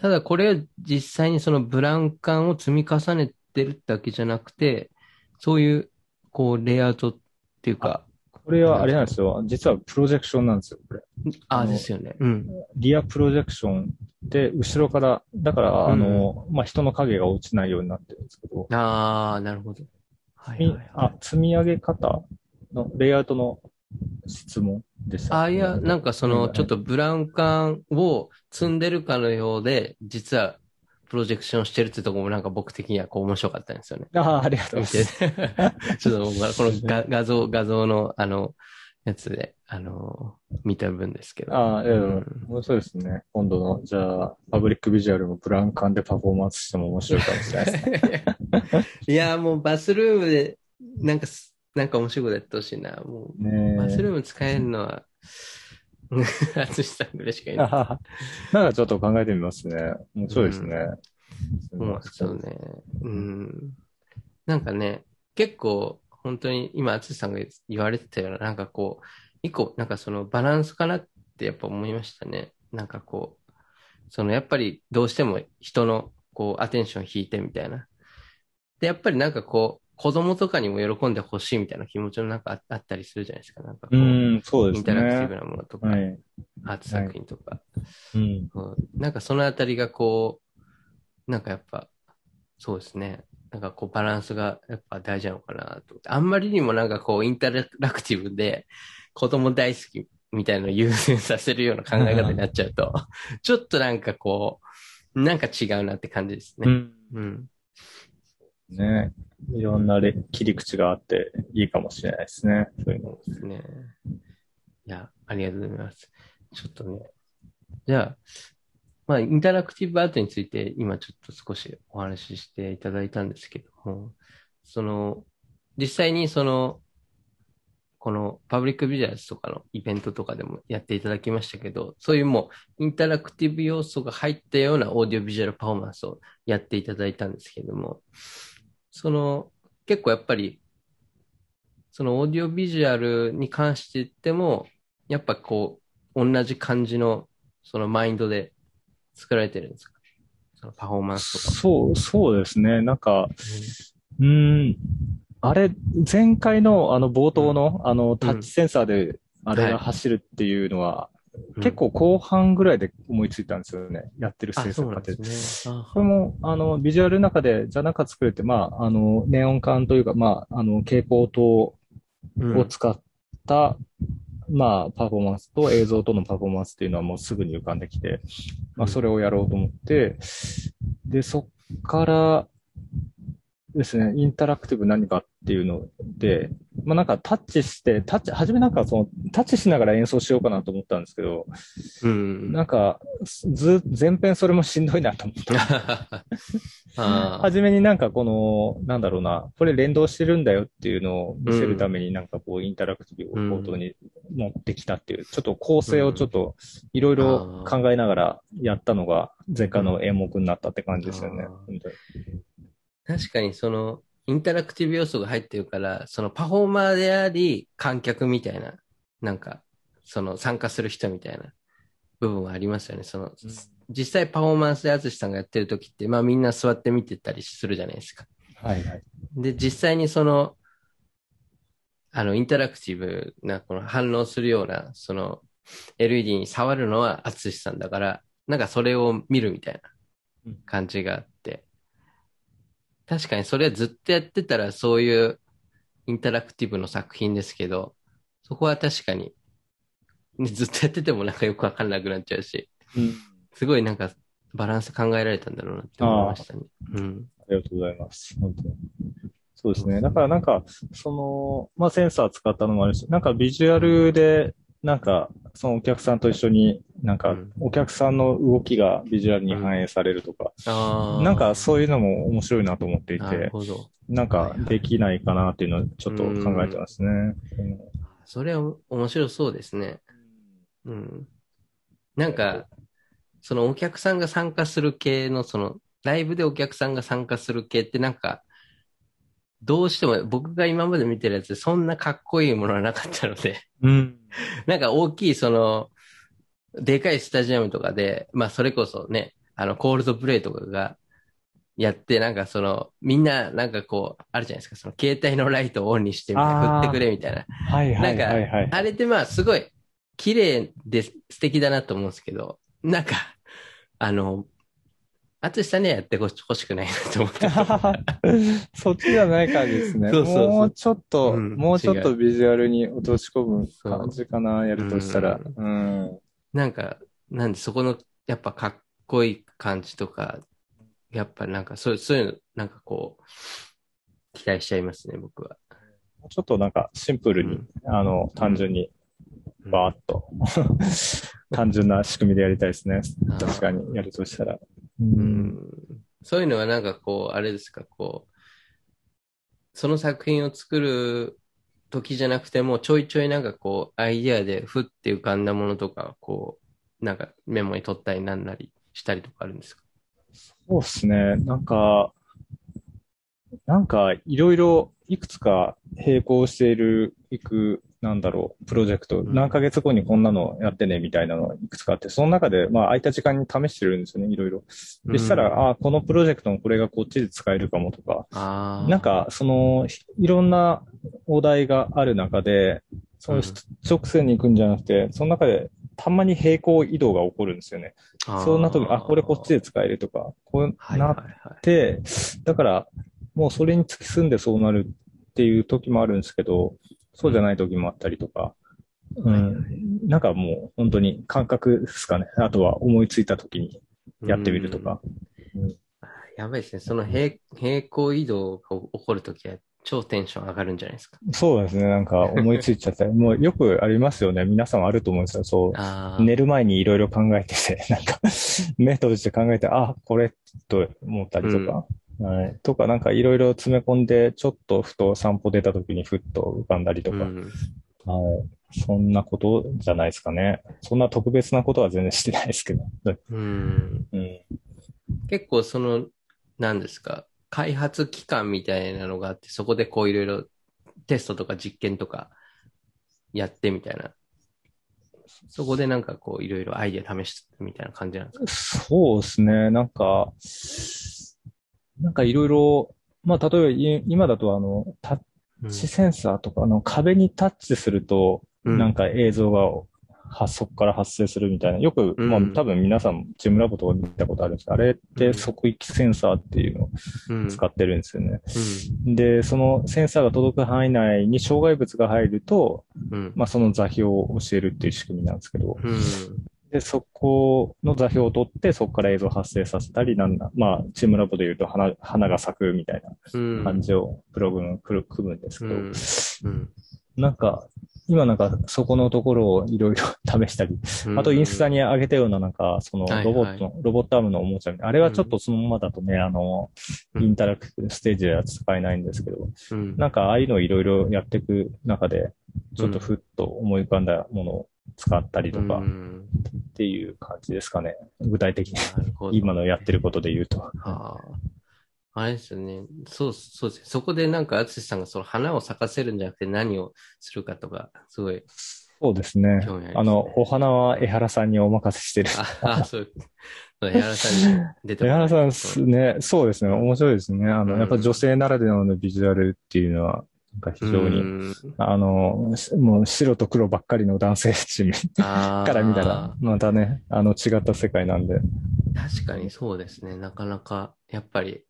ただこれ実際にそのブラウン管を積み重ねてるだけじゃなくて、そういうこうレイアウトっていうか、これはあれなんですよ。実はプロジェクションなんですよ、これ。ああですよね。うん。リアプロジェクションで、後ろから、だから、あの、まあ、人の影が落ちないようになってるんですけど、ああ、なるほど。はいはいはい。あ、積み上げ方のレイアウトの質問でした。あ、いや、なんかその、ちょっとブラウン管を積んでるかのようで、実はプロジェクションしてるってところもなんか僕的にはこう面白かったんですよね。ああ、ありがとう見ございてます。。<laughs> ちょっと僕はこの <laughs> 画画像、画像のあの、やつで、あの、見た分ですけど。ああ、いや、うん面白いですね。今度の、じゃあ、パブリックビジュアルもブラウン管でパフォーマンスしても面白いかもしれないですね。<laughs> いや、もうバスルームで、なんかす、なんか面白いことやってほしいな。もう、ねバスルーム使えるのは、<laughs> 淳さんぐらいしかいない。あ <laughs> なんかちょっと考えてみますね。面白いですね。そうなんですよね。うん。なんかね、結構、本当に今、淳さんが言われてたような、なんかこう、一個、なんかそのバランスかなってやっぱ思いましたね。なんかこう、そのやっぱりどうしても人のこう、アテンション引いてみたいな。で、やっぱりなんかこう、子供とかにも喜んでほしいみたいな気持ちのなんかああったりするじゃないですか。なんかこう、うん、そうでインすタラクティブね。なものとか、はい。アート作品とか。うん。うんなんかそのあたりがこう、なんかやっぱ、そうですね。なんかこうバランスがやっぱ大事なのかなと。あんまりにもなんかこうインタラクティブで子供大好きみたいなのを優先させるような考え方になっちゃうと、<laughs> ちょっとなんかこう、なんか違うなって感じですね。うん。うん。ね。いろんなれ切り口があっていいかもしれないですね。そういうの。ですね。いや、ありがとうございます。ちょっとね。じゃあ、まあ、インタラクティブアートについて今ちょっと少しお話ししていただいたんですけども、その、実際にその、このパブリックビジュアルとかのイベントとかでもやっていただきましたけど、そういうもうインタラクティブ要素が入ったようなオーディオビジュアルパフォーマンスをやっていただいたんですけども、その、結構やっぱりそのオーディオビジュアルに関して言っても、やっぱこう、同じ感じの、そのマインドで作られてるんですか？そのパフォーマンスとか。そう、そうですね。なんか、うーん、あれ、前回のあの冒頭のあのタッチセンサーであれが走るっていうのは、うん結構後半ぐらいで思いついたんですよね。やってるあ、制作過程で。ね。あこれも、あの、ビジュアルの中で、じゃなか作れて、まあ、あの、ネオン管というか、まあ、あの、蛍光灯うんを使った、まあ、パフォーマンスと映像とのパフォーマンスっていうのはもうすぐに浮かんできて、まあ、それをやろうと思って、で、そっからですね、インタラクティブ何かっていうので、まあなんかタッチして、タッチ、初めなんかその、タッチしながら演奏しようかなと思ったんですけど、うん。なんか、ず、前編それもしんどいなと思って。<laughs> あー初めになんかこの、なんだろうな、これ連動してるんだよっていうのを見せるためになんかこうインタラクティブを冒頭に持ってきたっていう、ちょっと構成をちょっといろいろ考えながらやったのが前回の演目になったって感じですよねあー。確かにその、インタラクティブ要素が入ってるから、そのパフォーマーであり、観客みたいな、なんか、その参加する人みたいな部分はありますよね。その、実際パフォーマンスで淳さんがやってる時って、まあみんな座って見てたりするじゃないですか。はいはい。で、実際にその、あの、インタラクティブな、この反応するような、その、LED に触るのは淳さんだから、なんかそれを見るみたいな感じが確かにそれはずっとやってたらそういうインタラクティブの作品ですけど、そこは確かに、ねずっとやっててもなんかよくわかんなくなっちゃうし、うんすごいなんかバランス考えられたんだろうなって思いましたね。うん。ありがとうございます。本当に。そうですね。だからなんか、その、まあセンサー使ったのもあるし、なんかビジュアルで、なんか、そのお客さんと一緒に、なんかうん、お客さんの動きがビジュアルに反映されるとか、ああ。なんかそういうのも面白いなと思っていて、な。なんかできないかなっていうのをちょっと考えてますね。うんそれは面白そうですね。うん。なんか、そのお客さんが参加する系の、その、ライブでお客さんが参加する系ってなんか、どうしても僕が今まで見てるやつでそんなかっこいいものはなかったので、うん。<laughs> なんか大きいその、でかいスタジアムとかで、まあそれこそね、あの、コールドプレイとかがやって、なんかその、みんななんかこう、あるじゃないですか、その携帯のライトをオンにしてみたいな、あー振ってくれみたいな。はいはいなんか、はいはい。あれってまあすごい綺麗で素敵だなと思うんですけど、なんか、あの、淳さんにはやってほし <laughs> 欲しくないなと思って。<laughs> そっちじゃない感じですね。そうそうそうもうちょっと、うんもうちょっとビジュアルに落とし込む感じかな、やるとしたら。ううん。なんか、なんでそこのやっぱかっこいい感じとか、やっぱなんかそうそういうの、なんかこう、期待しちゃいますね、僕は。ちょっとなんかシンプルに、あの、単純に、バーッと、<laughs> 単純な仕組みでやりたいですね。確かに、やるとしたら。ううん。そういうのはなんかこう、あれですか、こう、その作品を作る時じゃなくても、ちょいちょいなんかこう、アイデアでふって浮かんだものとか、こう、なんかメモに取ったりなんなりしたりとかあるんですか？そうですね。なんか、なんか、いろいろ、いくつか並行している、いく、なんだろう、プロジェクト、うん何ヶ月後にこんなのやってね、みたいなのいくつかあって、その中で、まあ、空いた時間に試してるんですよね、いろいろ。でしたら、うんああ、このプロジェクトのこれがこっちで使えるかもとか。なんか、その、いろんなお題がある中で、その直線に行くんじゃなくて、その中でたまに平行移動が起こるんですよね。そんな時、あ、これこっちで使えるとか、こうなっはいはいはい。て、だから、もうそれに突き進んでそうなるっていう時もあるんですけど、そうじゃない時もあったりとか、うはいん、なんかもう本当に感覚ですかね。あとは思いついた時にやってみるとか。やばいですね。その平平行移動が起こるときは超テンション上がるんじゃないですか。そうですね。なんか思いついちゃったり、<laughs> もうよくありますよね。皆さんあると思うんですよ。そう。寝る前にいろいろ考えてて、なんか、目閉じて考えて、あ、これ、と思ったりとか、はい。とか、なんかいろいろ詰め込んで、ちょっとふと散歩出た時にふっと浮かんだりとか、うんはい。そんなことじゃないですかね。そんな特別なことは全然してないですけど。うん。うん。結構その、何ですか、開発期間みたいなのがあって、そこでこういろいろテストとか実験とかやってみたいな。そこでなんかこういろいろアイデア試してみたいな感じなんですか？そうですね。なんか、なんかいろいろ、まあ、例えばい今だとあの、タッチセンサーとか、あの、壁にタッチすると、うんなんか映像が発そこから発生するみたいな。よく、うんまあ多分皆さん、ジムラボとか見たことあるんですけど、あれって即域センサーっていうのをうん使ってるんですよね。うで、そのセンサーが届く範囲内に障害物が入ると。まあその座標を教えるっていう仕組みなんですけど、うん。で、そこの座標を取って、そこから映像を発生させたり、なんだ、まあ、チームラボで言うと花、花が咲くみたいうん。な感じをプログラム、組むんですけど、うん。うん。なんか、今なんかそこのところをいろいろ <laughs> 試したり、あとインスタに上げたようななんか、そのはいはい。ロボットの、ロボットアームのおもちゃみたいな、あれはちょっとそのままだとね、あの、うん。インタラクティブステージでは使えないんですけど、うん。なんかああいうのをいろいろやっていく中で、ちょっとふっと思い浮かんだものを使ったりとかっうんていう感じですかね。具体的に。今のやってることで言うと。はあ。あれですよね。そう、そうですね。そこでなんか、淳さんがその花を咲かせるんじゃなくて何をするかとか、すごい。そうですねありますね。あの、お花は江原さんにお任せしてる。<laughs> あ、あそう。江原さんに出て江原さんす、ね、そうですね。面白いですね。あの、うんやっぱ女性ならではのビジュアルっていうのは、なんか非常うに、んあの、しもう白と黒ばっかりの男性チーム <laughs> から見たら、またね、あの違った世界なんで。確かにそうですね。なかなか、やっぱり、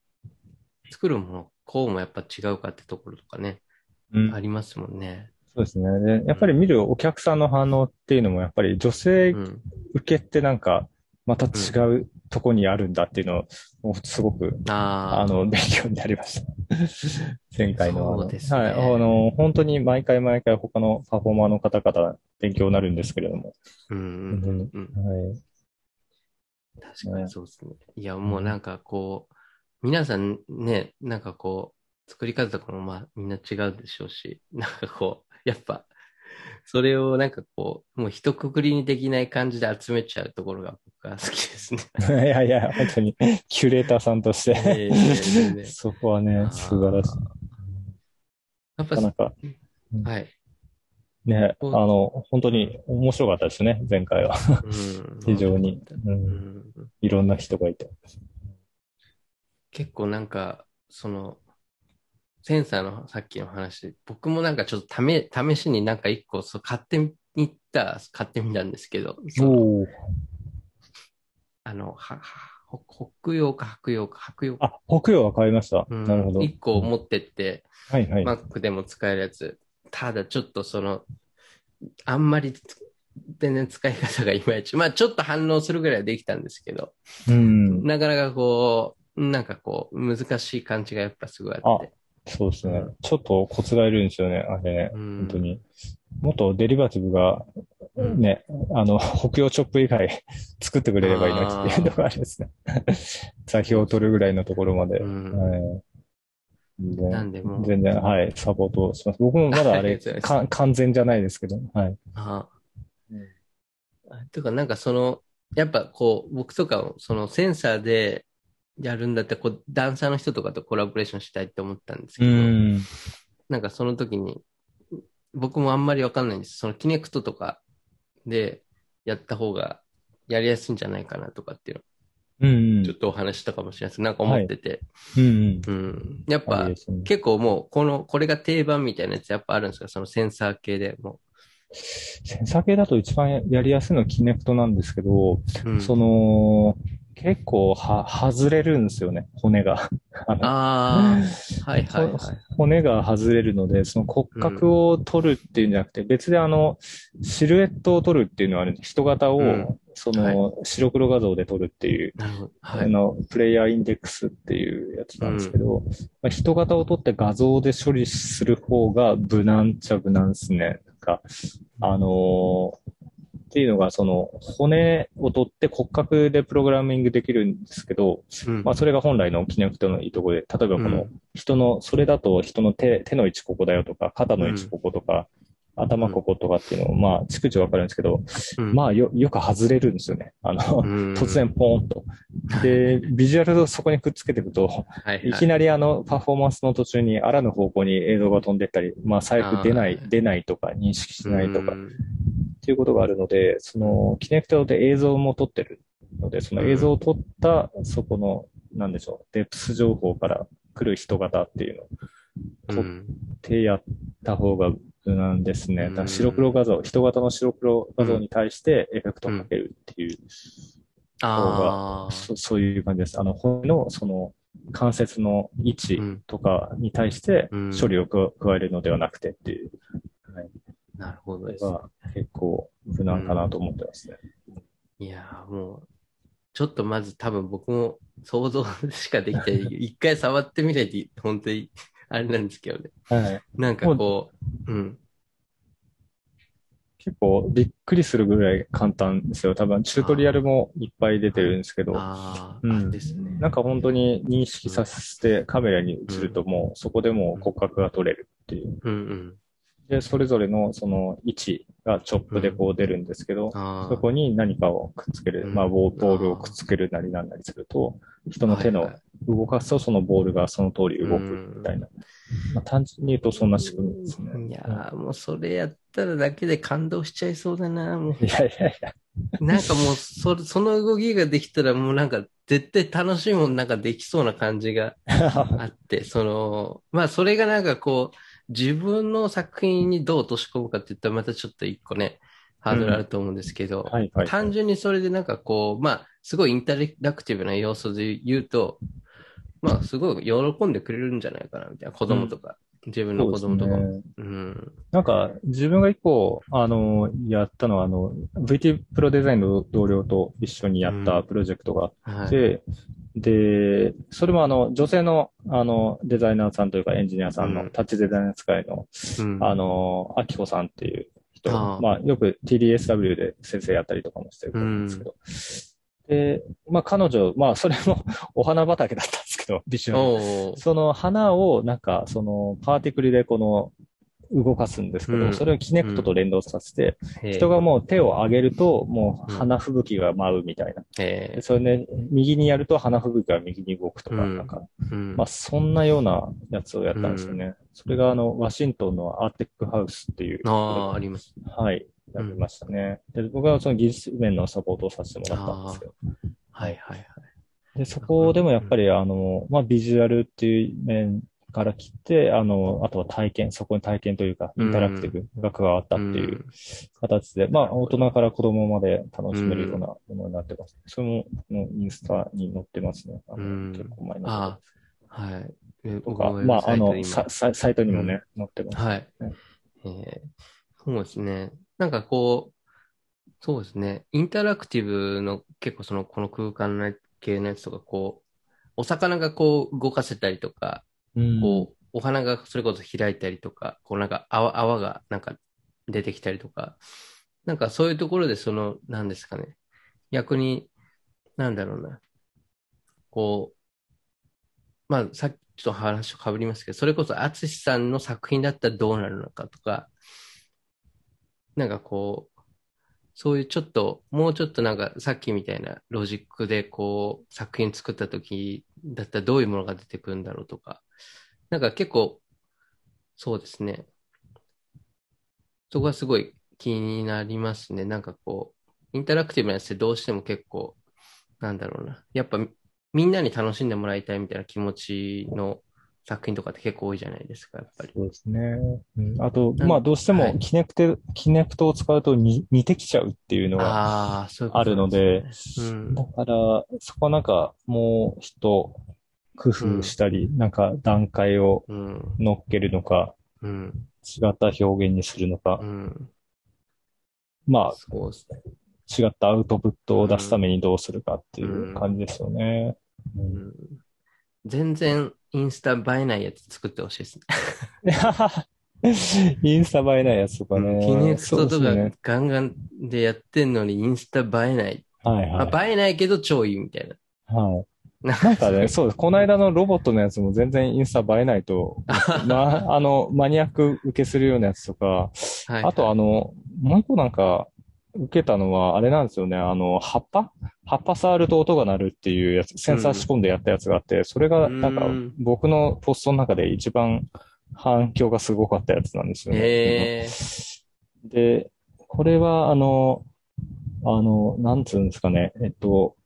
作るもの、こうもやっぱ違うかってところとかね、うんありますもんね。そうですね。で、やっぱり見るお客さんの反応っていうのも、やっぱり女性うん。受けってなんか、また違うとこにあるんだっていうのを、すごく、あの、勉強になりました。<laughs> 前回のあの。そうですねはい。あの、本当に毎回毎回他のパフォーマーの方々勉強になるんですけれども。うんうんうんうん。はい。確かにそうですね。いや、もうなんかこう、皆さんね、なんかこう、作り方とかもまあみんな違うでしょうし、なんかこう、やっぱ、<laughs> それをなんかこう、もう一括りにできない感じで集めちゃうところが僕は好きですね。<laughs> いやいや、本当に、キュレーターさんとして、然。<laughs> そこはね、素晴らしい。やっぱなかなか、はい。ね、あう。んの、本当に面白かったですね、前回は。うん。非常に、う、うん。ん。いろんな人がいて。結構なんか、その、センサーのさっきの話、僕もなんかちょっと試試しになんか一個そう買ってみた、買ってみたんですけど、あの、は、は、ほ北洋か白洋か白洋か。あ、北洋は買いました。うんなるほど。一個持ってって、はいはい。Mac でも使えるやつ。ただちょっとその、あんまり全然使い方がいまいち。まあちょっと反応するぐらいはできたんですけど、うん。なかなかこう、なんかこう、難しい感じがやっぱすごいあって。そうですねうん。ちょっとコツがいるんですよね、あれね。うん本当に。もっとデリバティブが、ね、あの、北洋チョップ以外 <laughs> 作ってくれればいいなっていうのがあるんですね。座標を取るぐらいのところまで。うんはい全然、なんでもう、全然、はい、サポートします。僕もまだあれ <laughs> か、完全じゃないですけど、はい。あうんあ。ていうか、なんかその、やっぱこう、僕とかもそのセンサーでやるんだって、こう、ダンサーの人とかとコラボレーションしたいって思ったんですけど、ん。なんかその時に、僕もあんまりわかんないんです。そのキネクトとかでやった方がやりやすいんじゃないかなとかっていううんのをちょっとお話ししたかもしれないです。なんか思ってて。うんうん。うん。やっぱね結構もう、この、これが定番みたいなやつやっぱあるんですか？そのセンサー系でもセンサー系だと一番やりやすいのはキネクトなんですけど、うんその、結構は、外れるんですよね、骨が。<laughs> あのああ、はいはいはい。骨が外れるので、その骨格を取るっていうんじゃなくて、別であの、シルエットを取るっていうのはあるんで、人型を、うんその、白黒画像で撮るっていう。はい。あの、プレイヤーインデックスっていうやつなんですけど、まあ、人型を取って画像で処理する方が無難っちゃ無難ですね。なんか、あのーっていうのが、その、骨を取って骨格でプログラミングできるんですけど、うん。まあ、それが本来のキネクトのいいところで、例えばこうの人の、それだと人の手、手の位置ここだよとか、肩の位置こことか、頭こことかっていうのを、まあ、逐一わかるんですけど、うん。まあ、よ、よく外れるんですよね。あの、うん。突然ポーンと。で、<laughs> ビジュアルをそこにくっつけていくと、はいはい。いきなりあの、パフォーマンスの途中にあらぬ方向に映像が飛んでったり、まあ、最悪出ない出ないとか、認識しないとか。う、んっていうことがあるので、その、キネクトで映像も撮ってるので、その映像を撮った、そこの、なんでしょう、デプス情報から来る人型っていうのをうん手やった方が無難ですね。だ白黒画像、人型の白黒画像に対してエフェクトをかけるっていう、ああ。そそういう感じです。あの、骨のその関節の位置うんとかに対してうん処理を加加えるのではなくてっていう、はい、なるほどです。これが結構無難かなと思ってますね。いやーもう、ちょっとまず多分僕も想像しかできない。一回触ってみないと本当にあれなんですけどね。はい。なんかこう、うん。結構びっくりするぐらい簡単ですよ。多分チュートリアルもいっぱい出てるんですけど、ああ、うんですね。なんか本当に認識させてカメラに映るともうそこでもう骨格が取れるっていう。うんうん。で、それぞれのその位置がチョップでこう出るんですけど、ああ。そこに何かをくっつける、うんまあボールをくっつけるなりなんなりすると、人の手の動かすとそのボールがその通り動くみたいな。まあ単純に言うとそんな仕組みですね。いやーもうそれやったらだけで感動しちゃいそうだな。もいやいやいや。うなんかもうそれ、その動きができたらもうなんか絶対楽しいもんなんかできそうな感じがあって、その、まあそれがなんかこう、自分の作品にどう落とし込むかって言ったらまたちょっと一個ね、ハードルあると思うんですけど、はいはい。単純にそれでなんかこう、まあ、すごいインタラクティブな要素で言うと、まあ、すごい喜んでくれるんじゃないかな、みたいな。子供とか、自分の子供とか。なんか、自分が一個、あの、やったのは、あの、VT プロデザインの同僚と一緒にやったプロジェクトがあはい。で、それもあの、女性の、あの、デザイナーさんというかエンジニアさんの、うん。タッチデザイナー使いの、うん。あの、アキコさんっていう人、ああ。まあ、よく TDSW で先生やったりとかもしてるんですけど、で、まあ、彼女、まあ、それも <laughs> お花畑だったんですけど、ビジュアル。おー。その花を、なんか、その、パーティクルでこの、動かすんですけど、うんそれをキネクトと連動させて、へー人がもう手を上げると、もううん花吹雪が舞うみたいな。へでそれで、右にやると花吹雪が右に動くとか、うんなんか、まあ、そんなようなやつをやったんですよね。それが、あの、ワシントンのアーテックハウスっていう、ああ、あります。はい、やりましたね。で、僕はその技術面のサポートをさせてもらったんですけど。はいはいはい。で、そこでもやっぱり、あの、まあ、ビジュアルっていう面から来て、あの、あとは体験、そこに体験というか、インタラクティブが加わったっていう形で、まあ、大人から子供まで楽しめるようなものになってます。それも、もうインスタに載ってますね。あのうん結構前の。あはい。えとか、まあ、あの、サイトにもね、載ってます。はい。ねえーそうですね。なんかこう、そうですね。インタラクティブの結構その、この空間の系のやつとか、こう、お魚がこう動かせたりとか、うんこう、お花がそれこそ開いたりとか、こうなんか泡泡がなんか出てきたりとか、なんかそういうところでその、なんですかね。逆に、なんだろうな。こう、まあさっきちょっと話を被りますけど、それこそ淳さんの作品だったらどうなるのかとか、なんかこう、そういうちょっと、もうちょっとなんかさっきみたいなロジックでこう作品作った時だったらどういうものが出てくるんだろうとか、なんか結構、そうですね。そこはすごい気になりますね。なんかこう、インタラクティブなやつってどうしても結構、なんだろうな。やっぱみんなに楽しんでもらいたいみたいな気持ちの作品とかって結構多いじゃないですか、やっぱり。そうですね。うん、あと、まあどうしてもはいキネクテ、キネクトを使うとに似てきちゃうっていうのがああ、そういうことあるので、うんだから、そこはなんかもう一工夫したり、なんか段階をうん。乗っけるのか、うん。違った表現にするのかう、ん。まそうですね。あ違ったアウトプットを出すためにどうするかっていう感じですよね。ううんん全然インスタ映えないやつ作ってほしいですね。<laughs> インスタ映えないやつとかね。キネクトとかガンガンでやってんのにインスタ映えない。はいはい。まあ、映えないけど超いいみたいな。はい。ななんかね、<laughs> そうです。この間のロボットのやつも全然インスタ映えないと、<laughs> まあ、あの、マニアック受けするようなやつとか、はい、あとあの、もう一個なんか、受けたのは、あれなんですよね。あの、葉っぱ？葉っぱ触ると音が鳴るっていうやつ、センサー仕込んでやったやつがあって、それが、なんかうん、僕のポストの中で一番反響がすごかったやつなんですよね。で、これは、あの、あの、なんつうんですかね、えっと、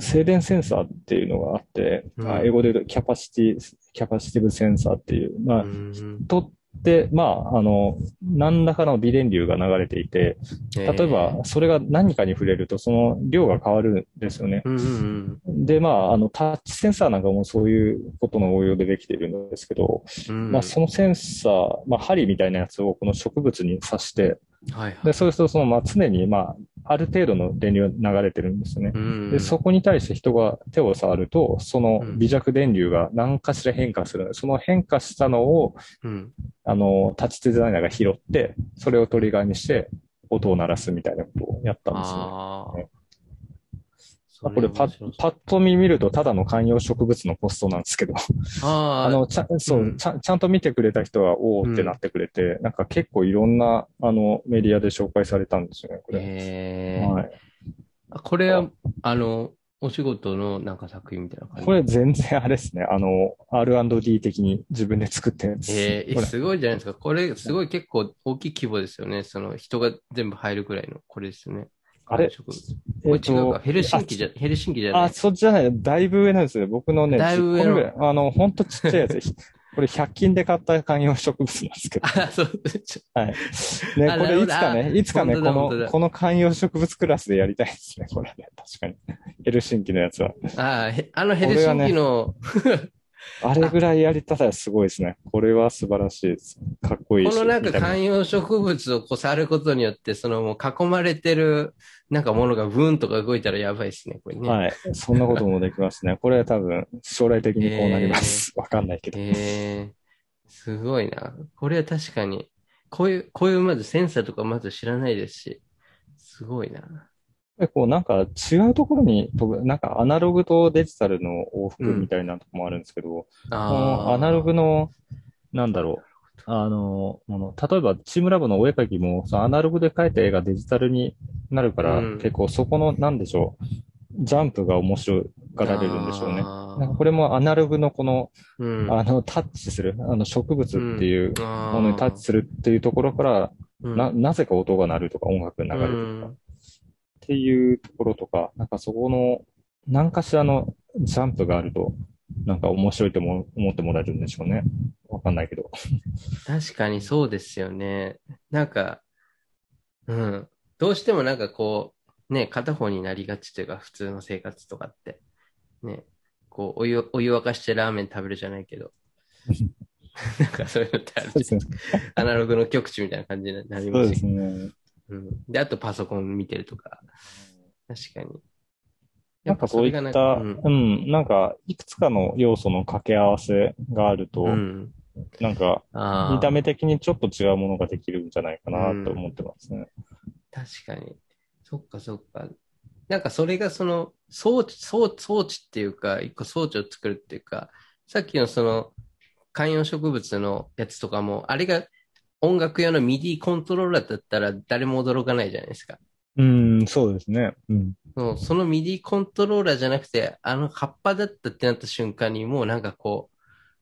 静電センサーっていうのがあって、うんあ英語で言うとキャパシティ、キャパシティブセンサーっていう、まあ、うんとって、まあ、あの、何らかの微電流が流れていて、例えば、それが何かに触れると、その量が変わるんですよね。うんうんで、まあ、あの、タッチセンサーなんかもそういうことの応用でできているんですけど、うん。まあ、そのセンサー、まあ、針みたいなやつをこの植物に刺して、はいはい。で、そうすると、その、まあ、常に、まあ、ある程度の電流が流れてるんですよね。うんで、そこに対して人が手を触ると、そのうん微弱電流が何かしら変化するその変化したのを、うん。あの、タッチデザイナーが拾って、それをトリガーにして、音を鳴らすみたいなことをやったんですね。これパッパッと見見るとただの観葉植物のポストなんですけど、あ <laughs> あの、ちゃん、そう、うんちゃん、ちゃんと見てくれた人は、おーってなってくれて、なんか結構いろんな、あの、メディアで紹介されたんですよね、これ。へえはい。あこれは、あの、お仕事のなんか作品みたいな感じ？これ全然あれですね、あの、R&D 的に自分で作ってるんです。えー、すごいじゃないですか。これ、すごい結構大きい規模ですよね。その人が全部入るぐらいの、これですよね。あれ？植物これ違うか。ヘルシンキじゃ、ヘルシンキじゃなあ、い。そっちじゃない、だいぶ上なんですね。僕のね、だいぶ上の10個ぐらいあの、ほんとちっちゃいやつ。ひ <laughs> これ100均で買った観葉植物なんですけど。<laughs> あ、そう、はい。ね、あこれいつかね、いつかね、本この、この観葉植物クラスでやりたいですね、これね。確かに。ヘルシンキのやつは。あへあのヘルシンキの、<laughs> あれぐらいやりたさはすごいですね。これは素晴らしいです。かっこいいし。このなんか観葉植物をこう触ることによって、そのもう囲まれてるなんかものがブーンとか動いたらやばいですね、これね。はい。そんなこともできますね。これは多分、将来的にこうなります。わ、かんないけど。へえすごいな。これは確かに、こういう、こういうまずセンサーとかまず知らないですし、すごいな。でこうなんか違うところに飛ぶ、なんかアナログとデジタルの往復みたいなとこもあるんですけど、このアナログの、なんだろう、あの、もの例えばチームラボのお絵描きも、そのアナログで描いた絵がデジタルになるから、うん。結構そこの、なんでしょう、ジャンプが面白がられるんでしょうね。なんかこれもアナログのこの、うん、あの、タッチする、あの植物っていうもものにタッチするっていうところから、うん、な、なぜか音が鳴るとか音楽が流れるとか、うんっていうところとか、なんかそこの、何かしらのジャンプがあると、なんか面白いとも思ってもらえるんでしょうね。わかんないけど。<laughs> 確かにそうですよね。なんか、うん。どうしてもなんかこう、ね、片方になりがちというか、普通の生活とかって。ね、こう、お湯、お湯沸かしてラーメン食べるじゃないけど。<laughs> なんかそういうのってあるそうですね。アナログの極致みたいな感じになりそうでますしすね。うん。で、あとパソコン見てるとか。確かに。なんかそういった、やっぱそれがうん、なんか、いくつかの要素の掛け合わせがあると、うん。うんなんか、見た目的にちょっと違うものができるんじゃないかなと思ってますね。確かに。そっかそっか。なんかそれがその装置、装装置っていうか、一個装置を作るっていうか、さっきのその観葉植物のやつとかも、あれが音楽用の MIDI コントローラーだったら誰も驚かないじゃないですか。うん、そうですね。うん。そうその MIDI コントローラーじゃなくて、あの葉っぱだったってなった瞬間にもうなんかこ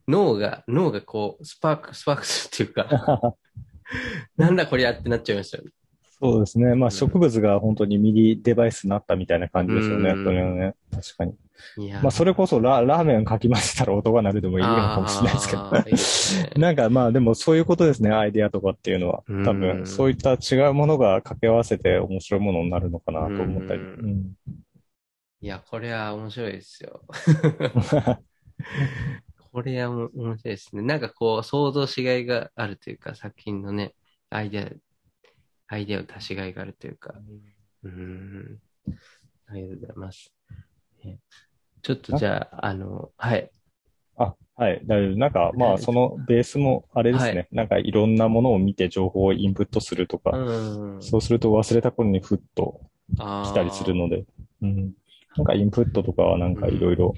う、脳が、脳がこう、スパーク、スパークするっていうか、<laughs> なんだこりゃってなっちゃいましたよね。そうですね。まうんあ植物が本当にミニデバイスになったみたいな感じですよね。うんそれはね。確かに。まあそれこそララーメンかき混ぜたら音が鳴るでもいいのかもしれないですけどいいですね。<laughs> なんかまあでもそういうことですね、アイデアとかっていうのは。多うん分そういった違うものが掛け合わせて面白いものになるのかなと思ったり。うんうんいや、これは面白いですよ。<laughs> これはも面白いですね。なんかこう、想像しがいがあるというか、作品のね、アイデア、アイデアを足しがいがあるというか。うーん。ありがとうございます。えちょっとじゃあ、あの、はい。あ、はい、大丈夫。なんかまはいあそのベースもあれですね。はいなんかいろんなものを見て情報をインプットするとか、うん。そうすると忘れた頃にふっと来たりするので、うん。なんかインプットとかはなんかいろいろ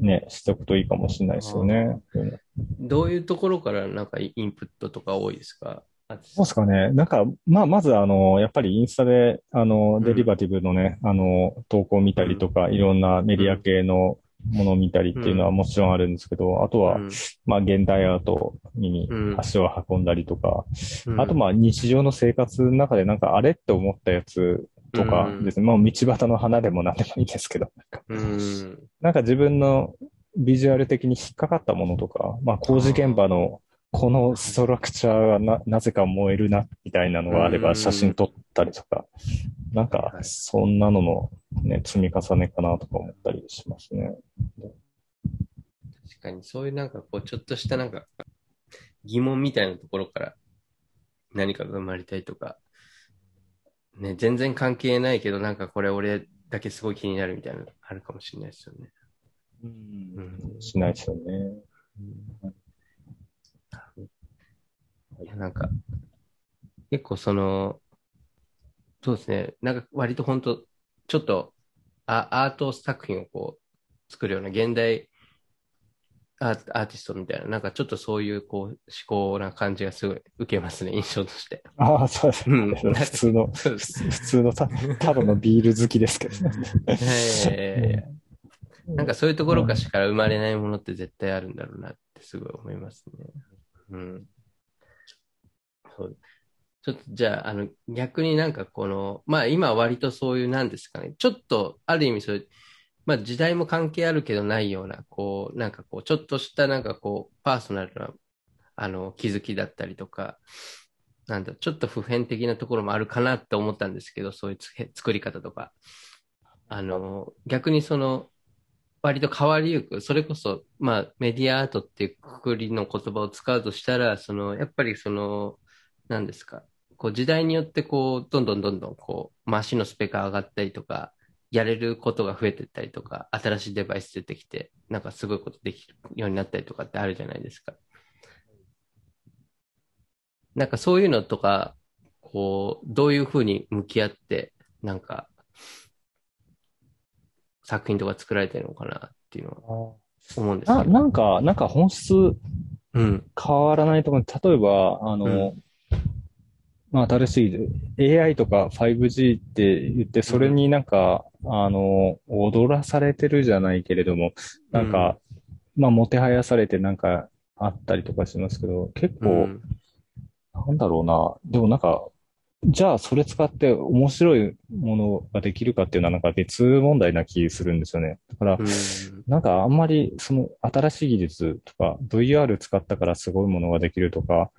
ね、しておくといいかもしれないですよね。うんどういうところからなんかインプットとか多いですか？そうですかね。なんか、まあ、まずあの、やっぱりインスタで、あの、ん。デリバティブのね、あの、投稿を見たりとか、いろんなメディア系のものを見たりっていうのはもちろんあるんですけど、あとは、うん。まあ、現代アートにうん。足を運んだりとか、うん。あとまあ、日常の生活の中でなんか、あれって思ったやつとかですね。まあ、道端の花でも何でもいいですけど。なんか自分のビジュアル的に引っかかったものとか、まあ工事現場のこのストラクチャーがな、なぜか燃えるな、みたいなのがあれうん。ば写真撮ったりとか、なんかはい。そんなののね、積み重ねかなとか思ったりしますね。確かに、そういうなんかこう、ちょっとしたなんか、疑問みたいなところから何かが生まれたりとか、ね、全然関係ないけど、なんかこれ俺だけすごい気になるみたいなのあるかもしれないですよね。うん。しないですよね。いや、なんか、結構その、そうですね、なんか割と本当ちょっとアアート作品をこう、作るような現代アーアーティストみたいな、なんかちょっとそういうこう、思考な感じがすごい受けますね、印象として。ああ、そうですうんね。普通の、<laughs> 普通のた、ただのビール好きですけどね。ええなんかそういうところからしか生まれないものって絶対あるんだろうなってすごい思いますね。うん。そう。ちょっとじゃあ、あの、逆になんかこの、まあ今割とそういうなんですかね、ちょっとある意味そういう、まあ時代も関係あるけどないような、こう、なんかこう、ちょっとしたなんかこう、パーソナルな、あの、気づきだったりとか、なんだ、ちょっと普遍的なところもあるかなって思ったんですけど、そういうつ作り方とか。あの、逆にその、割と変わりゆく、それこそ、まあ、メディアアートっていうくくりの言葉を使うとしたら、その、やっぱりその、何ですか、こう時代によってこう、どんどんどんどんこう、マシンのスペックが上がったりとか、やれることが増えてったりとか、新しいデバイス出てきて、なんかすごいことできるようになったりとかってあるじゃないですか。なんかそういうのとか、こう、どういうふうに向き合って、なんか、作品とか作られてるのかなっていうのは思うんですなけど。なんか、なんか本質うん。変わらないと思う。例えば、あの、まあ、新しい AI とか 5G って言って、それになんか、あの、踊らされてるじゃないけれども、なんか、まあ、もてはやされてなんかあったりとかしますけど、結構、うん、なんだろうな。でもなんか、じゃあそれ使って面白いものができるかっていうのはなんか別問題な気するんですよね。だからう、ん。なんかあんまりその新しい技術とか VR 使ったからすごいものができるとか、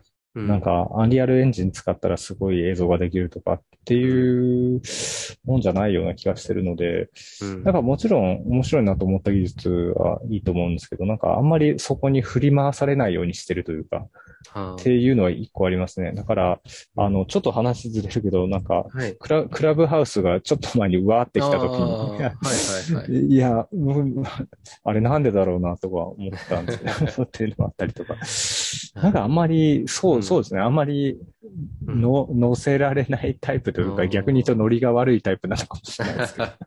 うなん、かアンリアルエンジン使ったらすごい映像ができるとかっていうもんじゃないような気がしてるので、うん、なんかもちろん面白いなと思った技術はいいと思うんですけど、なんかあんまりそこに振り回されないようにしてるというか、はっていうのは一個ありますね。だから、あの、ちょっと話ずれるけど、なんか、あ、はい。クラクラブハウスがちょっと前にわーってきた時に、はいはい。<laughs> いや、うんあれなんでだろうなとか思ったんですけど、<laughs> っていうのもあったりとか。なんかあんまり、そうう、んそうですね。あんまりうんの、乗せられないタイプというか、うん逆に言うとノリが悪いタイプなのかもしれないですけど。<laughs>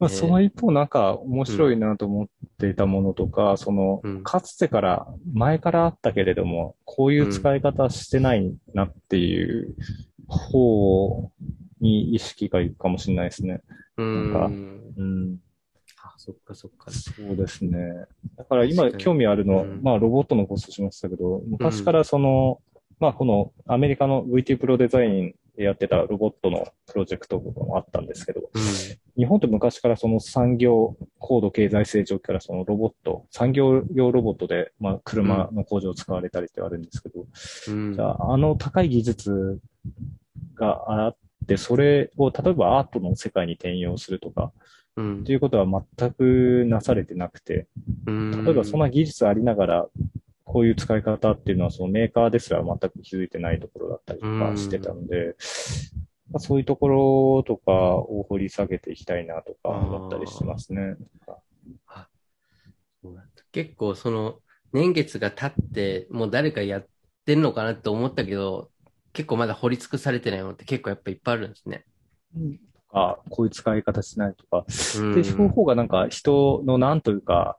まあ、ねその一方、なんか面白いなと思っていたものとか、そのうん、かつてから、前からあったけれども、こういう使い方してないなっていう方に意識がいくかもしれないですね。うん。なんかうんそっかそっか。そうですね。だから今興味あるの、うんまあロボットのコースしましたけど、昔からその、まあこのアメリカの VT プロデザインやってたロボットのプロジェクトとかもあったんですけど、うん。日本って昔からその産業、高度経済成長期からそのロボット、産業用ロボットで、まあ、車の工場使われたりってあるんですけど、うんじゃあ、あの高い技術があって、それを例えばアートの世界に転用するとか、うん。ということは全くなされてなくて、うん。例えばそんな技術ありながら、こういう使い方っていうのはそのメーカーですら全く気づいてないところだったりとかしてたので、まあ、そういうところとかを掘り下げていきたいなとか思ったりしてますね。結構その年月が経ってもう誰かやってんのかなと思ったけど結構まだ掘り尽くされてないものって結構やっぱいっぱいあるんですね。とか、こういう使い方しないとか、うんで、そういう方がなんか人のなんというか、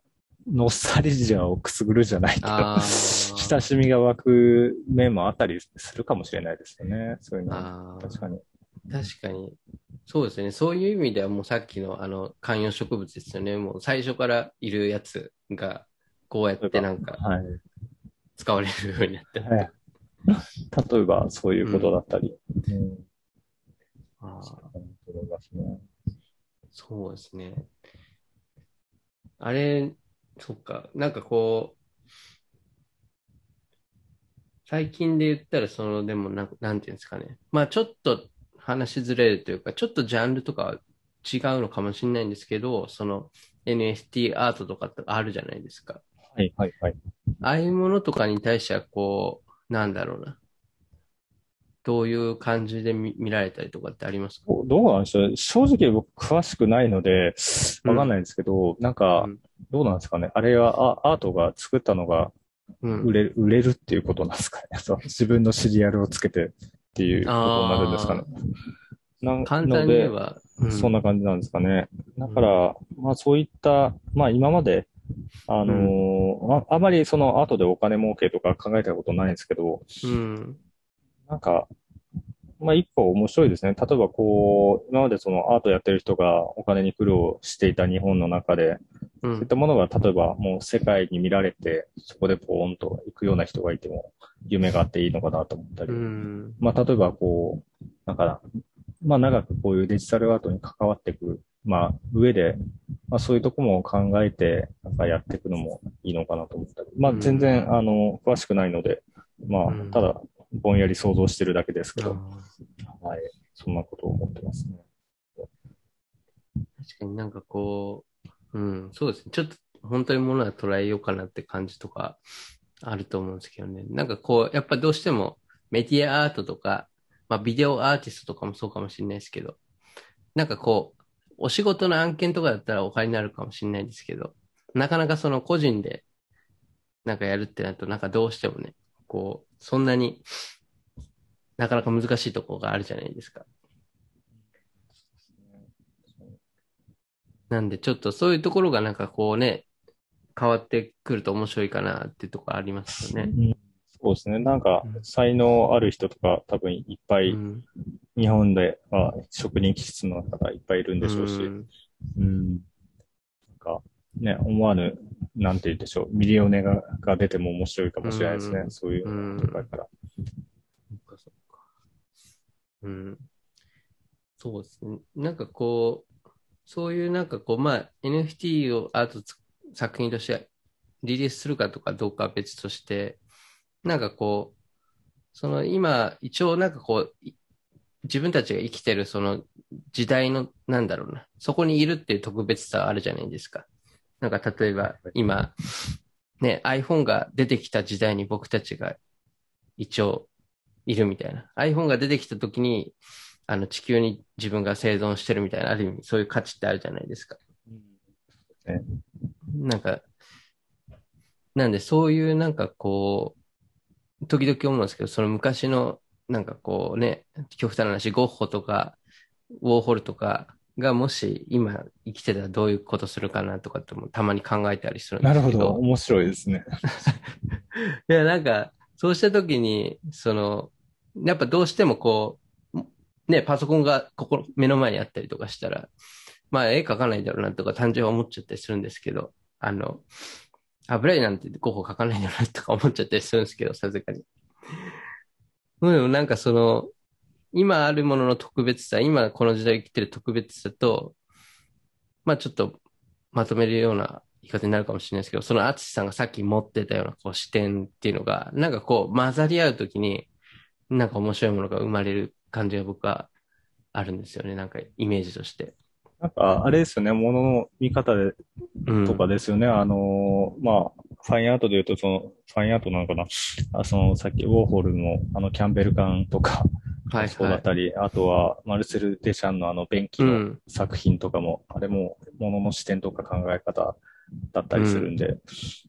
ノスタルジアをくすぐるじゃないけど、あー親しみが湧く面もあったりするかもしれないですよね。そういうの確かに。確かに。そうですね。そういう意味ではもうさっきのあの観葉植物ですよね。もう最初からいるやつがこうやってなんかはい。使われるようになってる。はい例えば、そういうことだったり。うんあそうですね。あれ、そっか、なんかこう、最近で言ったら、その、でもなん、なんていうんですかね。まあ、ちょっと話ずれるというか、ちょっとジャンルとかは違うのかもしれないんですけど、その NFT アートとかってあるじゃないですか。はい、はい、はい。ああいうものとかに対しては、こう、なんだろうな。どういう感じで見見られたりとかってありますか？どうなんでしょう正直僕詳しくないので、わかんないんですけど、なんかうん、どうなんですかね。あれはアアートが作ったのがうん。売れる、売れるっていうことなんですかね。<laughs> そう自分のシリアルをつけてっていうことになるんですかね。なん簡単に言えのば、でそんな感じなんですかね。だから、まあそういった、まあ今まで、あのーああまりその後でお金儲けとか考えたことないんですけど、うん。なんか、まあ一個面白いですね。例えばこう、今までそのアートやってる人がお金に苦労していた日本の中で、うんそういっ。たものが例えばもう世界に見られて、そこでポーンと行くような人がいても、夢があっていいのかなと思ったり。うん。まあ例えばこう、なんか、まあ長くこういうデジタルアートに関わっていく、まあ上で、まあそういうとこも考えて、なんかやっていくのもいいのかなと思ったり。まあ全然、あの、詳しくないので、まうんあただ、ぼんやり想像してるだけですけあど、ーはい。そんなことを思ってますね。確かになんかこう、うん、そうですね。ちょっと本当にものは捉えようかなって感じとかあると思うんですけどね。なんかこう、やっぱどうしてもメディアアートとか、まあビデオアーティストとかもそうかもしれないですけど、なんかこう、お仕事の案件とかだったらお金になるかもしれないですけど、なかなかその個人でなんかやるってなると、なんかどうしてもね、こう、そんなになかなか難しいところがあるじゃないですか。なんで、ちょっとそういうところがなんかこうね、変わってくると面白いかなっていうところありますよね。うんそうですね。なんか、才能ある人とか多分いっぱい、うん日本では職人気質の方いっぱいいるんでしょうし、うんうん。なんか、ね、思わぬ、なんて言うんでしょう、ミリオネがが出ても面白いかもしれないですね。うんそういうのとかから。そっかそっか。うん。そうですね。なんかこう、そういうなんかこう、まあ、NFT をアートつ作品としてリリースするかとかどうかは別として、なんかこう、その今、一応なんかこう、い自分たちが生きてるその時代の、なんだろうな、そこにいるっていう特別さあるじゃないですか。なんか例えば今、ね、iPhone が出てきた時代に僕たちが一応いるみたいな。iPhone が出てきた時に、あの地球に自分が生存してるみたいな、ある意味そういう価値ってあるじゃないですか。ねなんか、なんでそういうなんかこう、時々思うんですけど、その昔のなんかこうね、極端な話、ゴッホとか、ウォーホルとかがもし今生きてたらどういうことするかなとかってもたまに考えたりするんですけど。なるほど。面白いですね。<laughs> いや、なんか、そうしたときに、その、やっぱどうしてもこう、ね、パソコンがここ、目の前にあったりとかしたら、まあ絵描かないだろうなとか単純に思っちゃったりするんですけど、あの、油絵なんて候補描かないだろうなとか思っちゃったりするんですけど、さすがに。でもなんかその、今あるものの特別さ、今この時代生きてる特別さと、まあちょっとまとめるような言い方になるかもしれないですけど、その淳さんがさっき持ってたようなこう視点っていうのが、なんかこう混ざり合うときに、なんか面白いものが生まれる感じが僕はあるんですよね。なんかイメージとして。なんか、あれですよね、ものの見方でうん。とかですよね。あのー、まあ、ファインアートで言うと、その、ファインアートなのかな。あその、さっき、ウォーホルの、あの、キャンベル缶とか、はいそうだはい。ったり、あとは、マルセル・デシャンのあの、便器のうん。作品とかも、あれも、ものの視点とか考え方だったりするんで、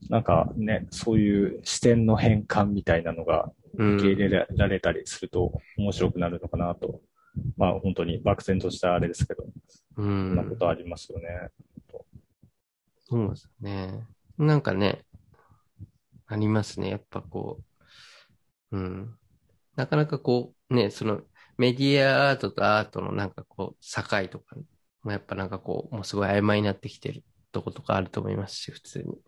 なんかね、そういう視点の変換みたいなのがうん。受け入れられたりすると面白くなるのかなと。まあ、本当に漠然としたあれですけど、うそんなこん。とありますよね。そうですね。なんかね、ありますね。やっぱこう、うん。なかなかこう、ね、そのメディアアートとアートのなんかこう、境とかもやっぱなんかこう、もうすごい曖昧になってきてるとことかあると思いますし、普通に。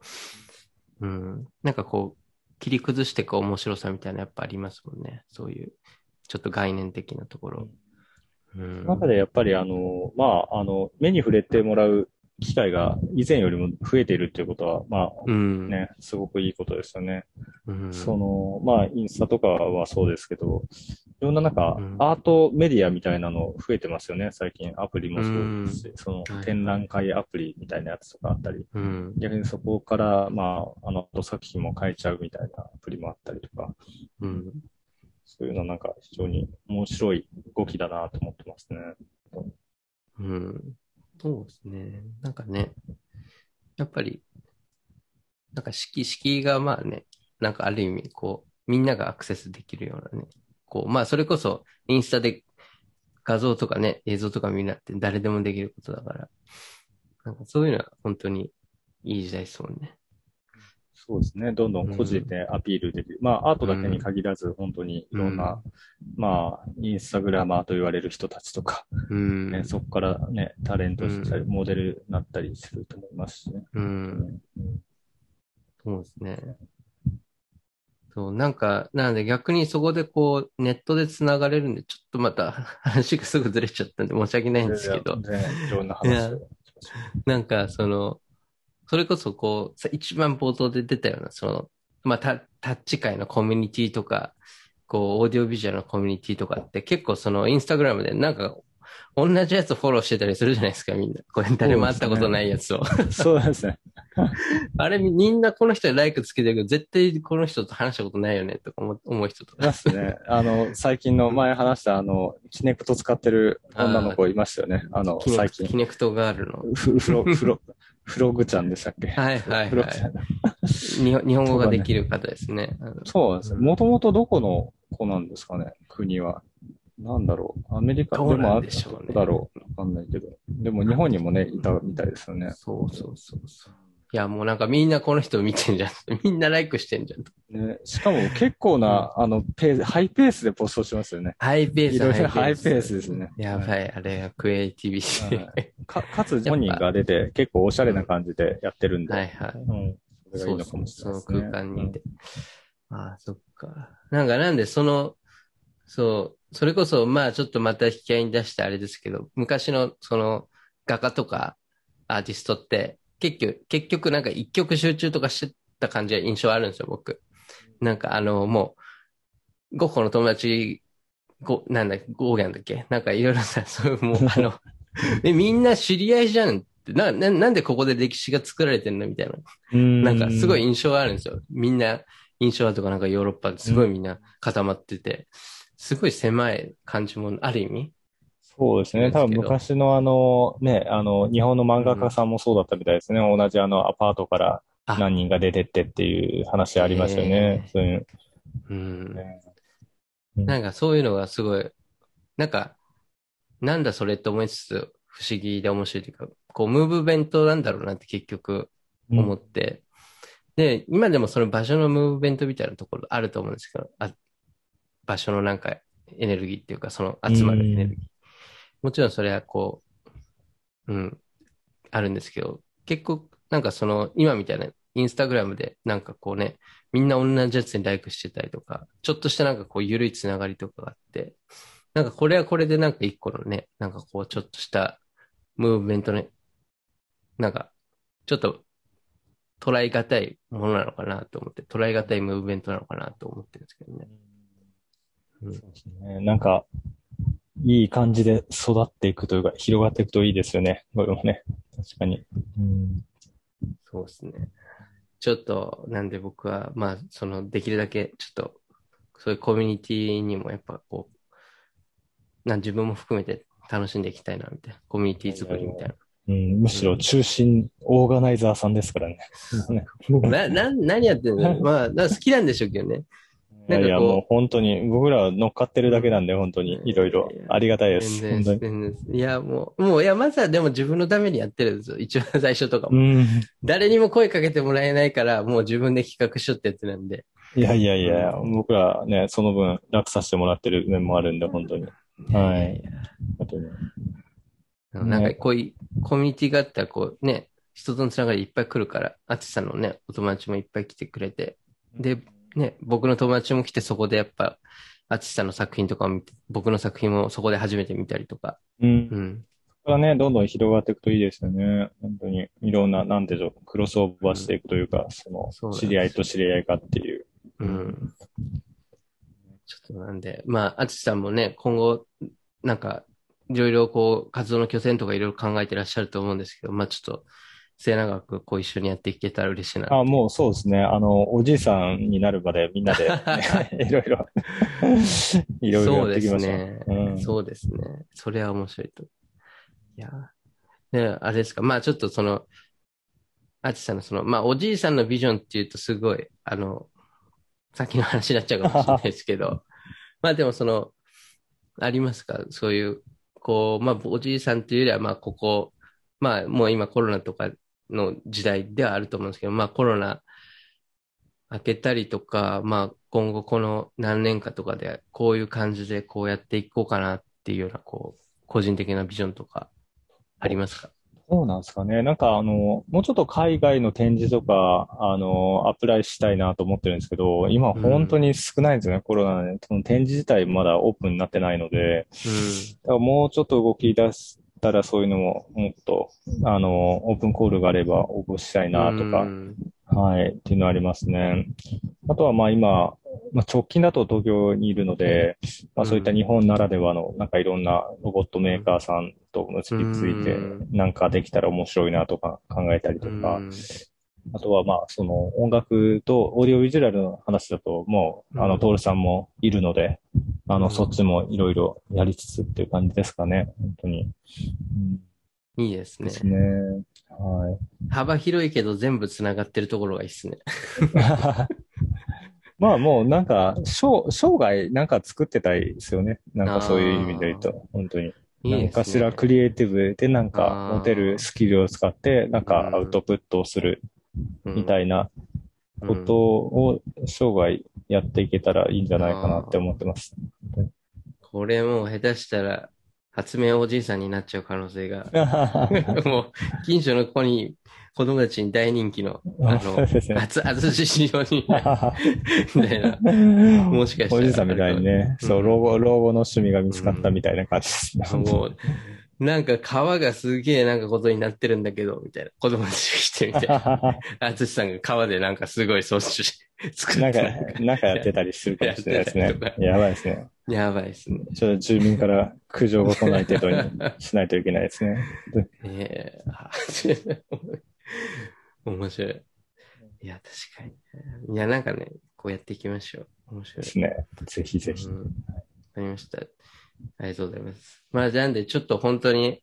うん。なんかこう、切り崩していく面白さみたいなやっぱありますもんね。そういう、ちょっと概念的なところ。うん。中でやっぱりあの、まあ、あの、目に触れてもらう機会が以前よりも増えているっていうことは、まあ、うん。ね、すごくいいことですよね。うん。その、まあ、インスタとかはそうですけど、いろんななんかうん、アートメディアみたいなの増えてますよね、最近。アプリもそうですし、そのはい展覧会アプリみたいなやつとかあったり、うん。逆にそこから、まあ、あの、作品も変えちゃうみたいなアプリもあったりとか、うん。そういうのなんか非常に面白い動きだなと思ってますね。うん。そうですね。なんかね、やっぱり、なんか敷、敷がまあね、なんかある意味、こう、みんながアクセスできるようなね、こう、まあそれこそ、インスタで画像とかね、映像とか見なって誰でもできることだから、なんかそういうのは本当にいい時代ですもんね。そうですね。どんどん個人でアピールできる。まあ、アートだけに限らず、本当にいろんな、まあ、インスタグラマーと言われる人たちとか、うん。ね、そこからね、タレントしたり、うモデルになったりすると思いますしね。うん。そうですね。そう、なんか、なので逆にそこでこう、ネットで繋がれるんで、ちょっとまた <laughs> 話がすぐずれちゃったんで申し訳ないんですけど、いろんな話を。なんかその、それこそこう、さ一番冒頭で出たような、その、まあタ、タッチ界のコミュニティとか、こう、オーディオビジュアルのコミュニティとかって結構その、インスタグラムでなんか、同じやつフォローしてたりするじゃないですか、みんな。これ誰も会ったことないやつを。そうですね。<laughs> あれ、みんなこの人にライクつけてるけど、絶対この人と話したことないよね、とか思思う人といますね。あの、最近の前話した、あの、キネクト使ってる女の子いましたよね。あの、最近。クキネクトガールの。フフロ、フロ、フログちゃんでしたっけ？はいはいフログちゃんはい。日本語ができる方ですね。<laughs> そうですね。もともとどこの子なんですかね？国は。なんだろう。アメリカでもあでしょうねどこだろう。わかんないけど。でも日本にもね、いたみたいですよね。そうそうそうそう。いや、もうなんかみんなこの人見てんじゃん。<laughs> みんなライクしてんじゃん。ね、しかも結構な、あの、ペース、ハイペースでポストしますよね。ハイペース、いろいろハイペースですねやばい、あれはクリエイティビティ。はか、かつ本人が出て結構おしゃれな感じでやってるんで。はいはい。うん。それがいいうのかもしそのれないですね。空間にいて。ああ、そっか。なんかなんでその、そう、それこそまあちょっとまた引き合いに出してあれですけど、昔のその画家とかアーティストって結局、結局なんか一曲集中とかしてた感じが印象あるんですよ、僕。なんかあの、もう、ゴッホの友達、ゴ、なんだ、ゴーギャンだっけ？なんかいろいろさ、そういうもう <laughs> あの、え、みんな知り合いじゃん？って、な、な、なんでここで歴史が作られてんの？みたいな。うん。なんかすごい印象があるんですよ。みんな、印象とかなんかヨーロッパですごいみんな固まってて、すごい狭い感じもある意味。そうですね。多分昔のあの、ね、あの、日本の漫画家さんもそうだったみたいですね。同じあの、アパートからあ何人が出てってっていう話ありましたよね。そういう。うん。ねなんかそういうのがすごい、なんか、なんだそれって思いつつ不思議で面白いというか、こう、ムーブメントなんだろうなって結局思って、で、今でもその場所のムーブメントみたいなところあると思うんですけど、あ場所のなんかエネルギーっていうか、その集まるエネルギー。もちろんそれはこう、うん、あるんですけど、結構なんかその今みたいなインスタグラムでなんかこうね、みんな同じやつにライクしてたりとか、ちょっとしたなんかこう緩いつながりとかがあって、なんかこれはこれでなんか一個のね、なんかこうちょっとしたムーブメントね、なんかちょっと捉え難いものなのかなと思って、捉え難いムーブメントなのかなと思ってるんですけどね。うんそうですね。なんか、いい感じで育っていくというか、広がっていくといいですよね。これもね。確かに。うん。そうですね。ちょっと、なんで僕は、まあ、その、できるだけ、ちょっと、そういうコミュニティにもやっぱこう、なん自分も含めて楽しんでいきたいな、みたいな。コミュニティ作りみたいな。うん、むしろ中心、オーガナイザーさんですからね。<laughs> な、な、何やってんの？<laughs> まあ、な好きなんでしょうけどね。いやいや、もう本当に、僕らは乗っかってるだけなんで、本当に、いろいろありがたいです。全然。全然。いや、もう、もう、いや、まずはでも自分のためにやってるんですよ。一番最初とかも。うん。誰にも声かけてもらえないから、もう自分で企画しようってやつなんで。いやいやいや、僕らね、その分楽させてもらってる面もあるんで、本当に。はいやや本当になんかこういうコミュニティがあったらこうね、人とのつながりいっぱい来るから、あつさんのね、お友達もいっぱい来てくれて、で、ね、僕の友達も来てそこでやっぱ、あつさんの作品とかを見て、僕の作品もそこで初めて見たりとか、うん。うん。これはね、どんどん広がっていくといいですよね。本当に。いろんな、なんでしょう、クロスオーバーしていくというか、その、そうなんです知り合いと知り合いかっていう。うん。ちょっとなんで、まあ、あつさんもね、今後、なんか、いろいろこう、活動の拠点とかいろいろ考えてらっしゃると思うんですけど、まあちょっと、末永くこう一緒にやっていけたら嬉しいな。あ、もうそうですね。あの、おじいさんになるまでみんなで、<laughs> <laughs> いろいろ、<laughs> いろいろやっていきましょう。すね。うんそうですね。それは面白いと。いや。ね、あれですか。まあちょっとその、あちさんのその、まあおじいさんのビジョンっていうとすごい、あの、さっきの話になっちゃうかもしれないですけど、まあでもその、ありますか？そういう、こう、まあおじいさんっていうよりは、まあここ、まあもう今コロナとかの時代ではあると思うんですけど、まあコロナ明けたりとか、まあ今後この何年かとかでこういう感じでこうやっていこうかなっていうような、こう、個人的なビジョンとかありますか？そうなんですかね。なんかあの、もうちょっと海外の展示とか、あの、アプライしたいなと思ってるんですけど、今本当に少ないんですよね、コロナで。その展示自体まだオープンになってないので、だからもうちょっと動き出したらそういうのももっと、あの、オープンコールがあれば応募したいなとかう、ん。はい、っていうのはありますね。あとはまあ今、まあ、直近だと東京にいるので、まあそういった日本ならではの、なんかいろんなロボットメーカーさんと結びついてうん、なんかできたら面白いなとか考えたりとか、うんあとはまあその音楽とオーディオビジュアルの話だと、もう、あの、うんトールさんもいるので、あの、うんそっちもいろいろやりつつっていう感じですかね、本当に。うん、いいですね。ですね。はい。幅広いけど全部つながってるところがいいですね。<laughs> まあもうなんか、生生涯なんか作ってたいですよね。なんかそういう意味で言うと、本当に。いい何かですね。しらクリエイティブでなんか持てるスキルを使って、なんかアウトプットをするみたいいなことを生涯やっていけたらいいんじゃないかなって思ってます。これもう下手したら発明おじいさんになっちゃう可能性が。<laughs> もう、近所の子に、子供たちに大人気の、あの、そうですね。あつ、あつし仕様に、<laughs> みたいな。もしかしたらおじさんみたいにね、うんそう、老後、老後の趣味が見つかったみたいな感じですね。もう、なんか川がすげえなんかことになってるんだけど、みたいな。子供たちが来てみたいな。あつしさんが川でなんかすごい装置し、作ってなんか、なんかやってたりするかもしれないですねややばいですね。やばいですね。ちょっと住民から苦情が来ない程度にしないといけないですね。ええあ <laughs> 面白い。いや、確かに。いや、なんかね、こうやっていきましょう。面白いで。すね。ぜひぜひ。うんわかりました。ありがとうございます。まあ、じゃあなんで、ちょっと本当に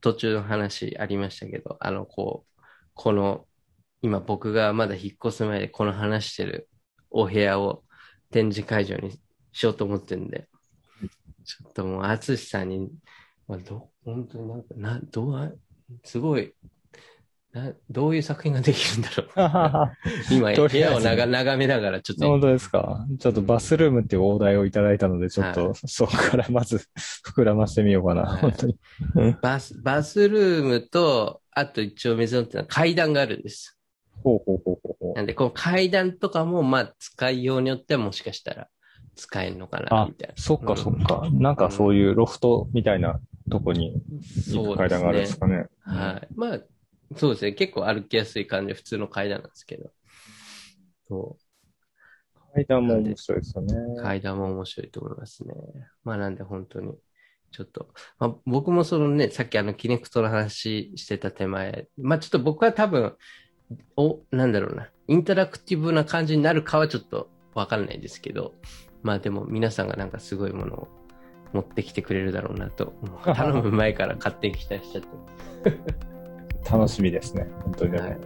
途中の話ありましたけど、あの、こう、この、今僕がまだ引っ越す前でこの話してるお部屋を展示会場にしようと思ってるんで、ちょっともう、あつしさんに、まあ、ど、本当になんか、な、どう、すごい、な、どういう作品ができるんだろう。<laughs> 今、部屋をなが眺めながら、ちょっと本当ですかちょっとバスルームっていうお題をいただいたので、ちょっはとそこからまず膨らましてみようかな。はい本当に。バス、バスルームと、あと一応水のってのは階段があるんです。ほうほうほうほうほなんで、この階段とかも、まあ、使いようによってはもしかしたら使えるのかな、あみたいな。そっかそっか。なんかそういうロフトみたいなとこに行く階段があるんですかね。はい。まあ、そうですね。結構歩きやすい感じで普通の階段なんですけど。そ階段も面白いですよね。う。階段も面白いと思いますね。まあなんで本当に、ちょっと、まあ僕もそのね、さっきあのキネクトの話してた手前、まあちょっと僕は多分、お、なんだろうな、インタラクティブな感じになるかはちょっとわかんないですけど、まあでも皆さんがなんかすごいものを持ってきてくれるだろうなと、頼む前から勝手に期待しちゃって。楽しみですね。本当に。はい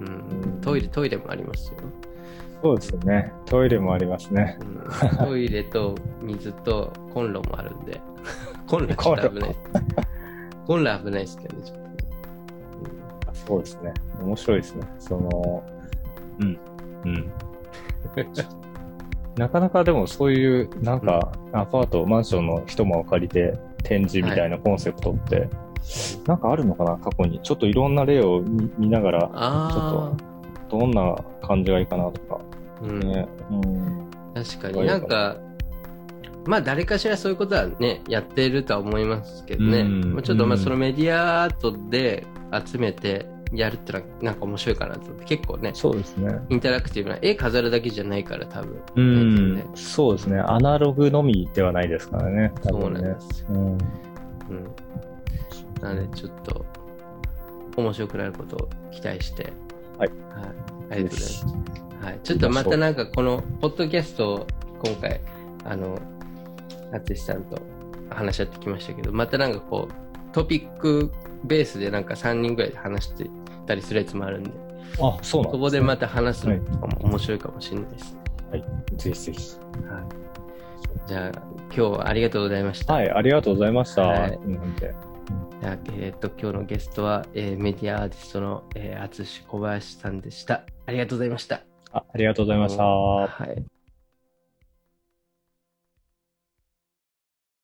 うん、トイレ、トイレもありますよ。そうですよね。トイレもありますね。うん、トイレと水とコンロもあるんで。<laughs> コンロちょっと危ない。コンロ危ないですけどね、ちょっとね。そうですね。面白いですね。その、うん。うん。<laughs> なかなかでもそういう、なんか、アパート、マンションの一間を借りて展示みたいなコンセプトって、なんかあるのかな過去に。ちょっといろんな例を見見ながら、あどんな感じがいいかなとか。あ、うん、ね。うん。確かになんか、まあ誰かしらそういうことはね、やってるとは思いますけどね。うんまあちょっとまあうんそのメディアアートで集めてやるってのはなんか面白いかなと思って、結構ね、そうですね。インタラクティブな絵飾るだけじゃないから多分。うんね。そうですね。アナログのみではないですからね。多そう分ねなんで。すよ。うん。うん。なのでちょっと面白くなることを期待して。はい。はい。ありがとうございます。はい。ちょっとまたなんかこのポッドキャストを今回、あの、淳さんと話し合ってきましたけど、またなんかこう、トピックベースでなんか3人ぐらいで話してたりするやつもあるんで、あ、そうなんそこでまた話すのも面白いかもしれないですね。ぜひぜひ。はい。じゃあ、今日はありがとうございました。はい、ありがとうございました。はいえっと今日のゲストは、えーメディアアーティストのえー淳、小林さんでした。ありがとうございました。あありがとうございました。はい。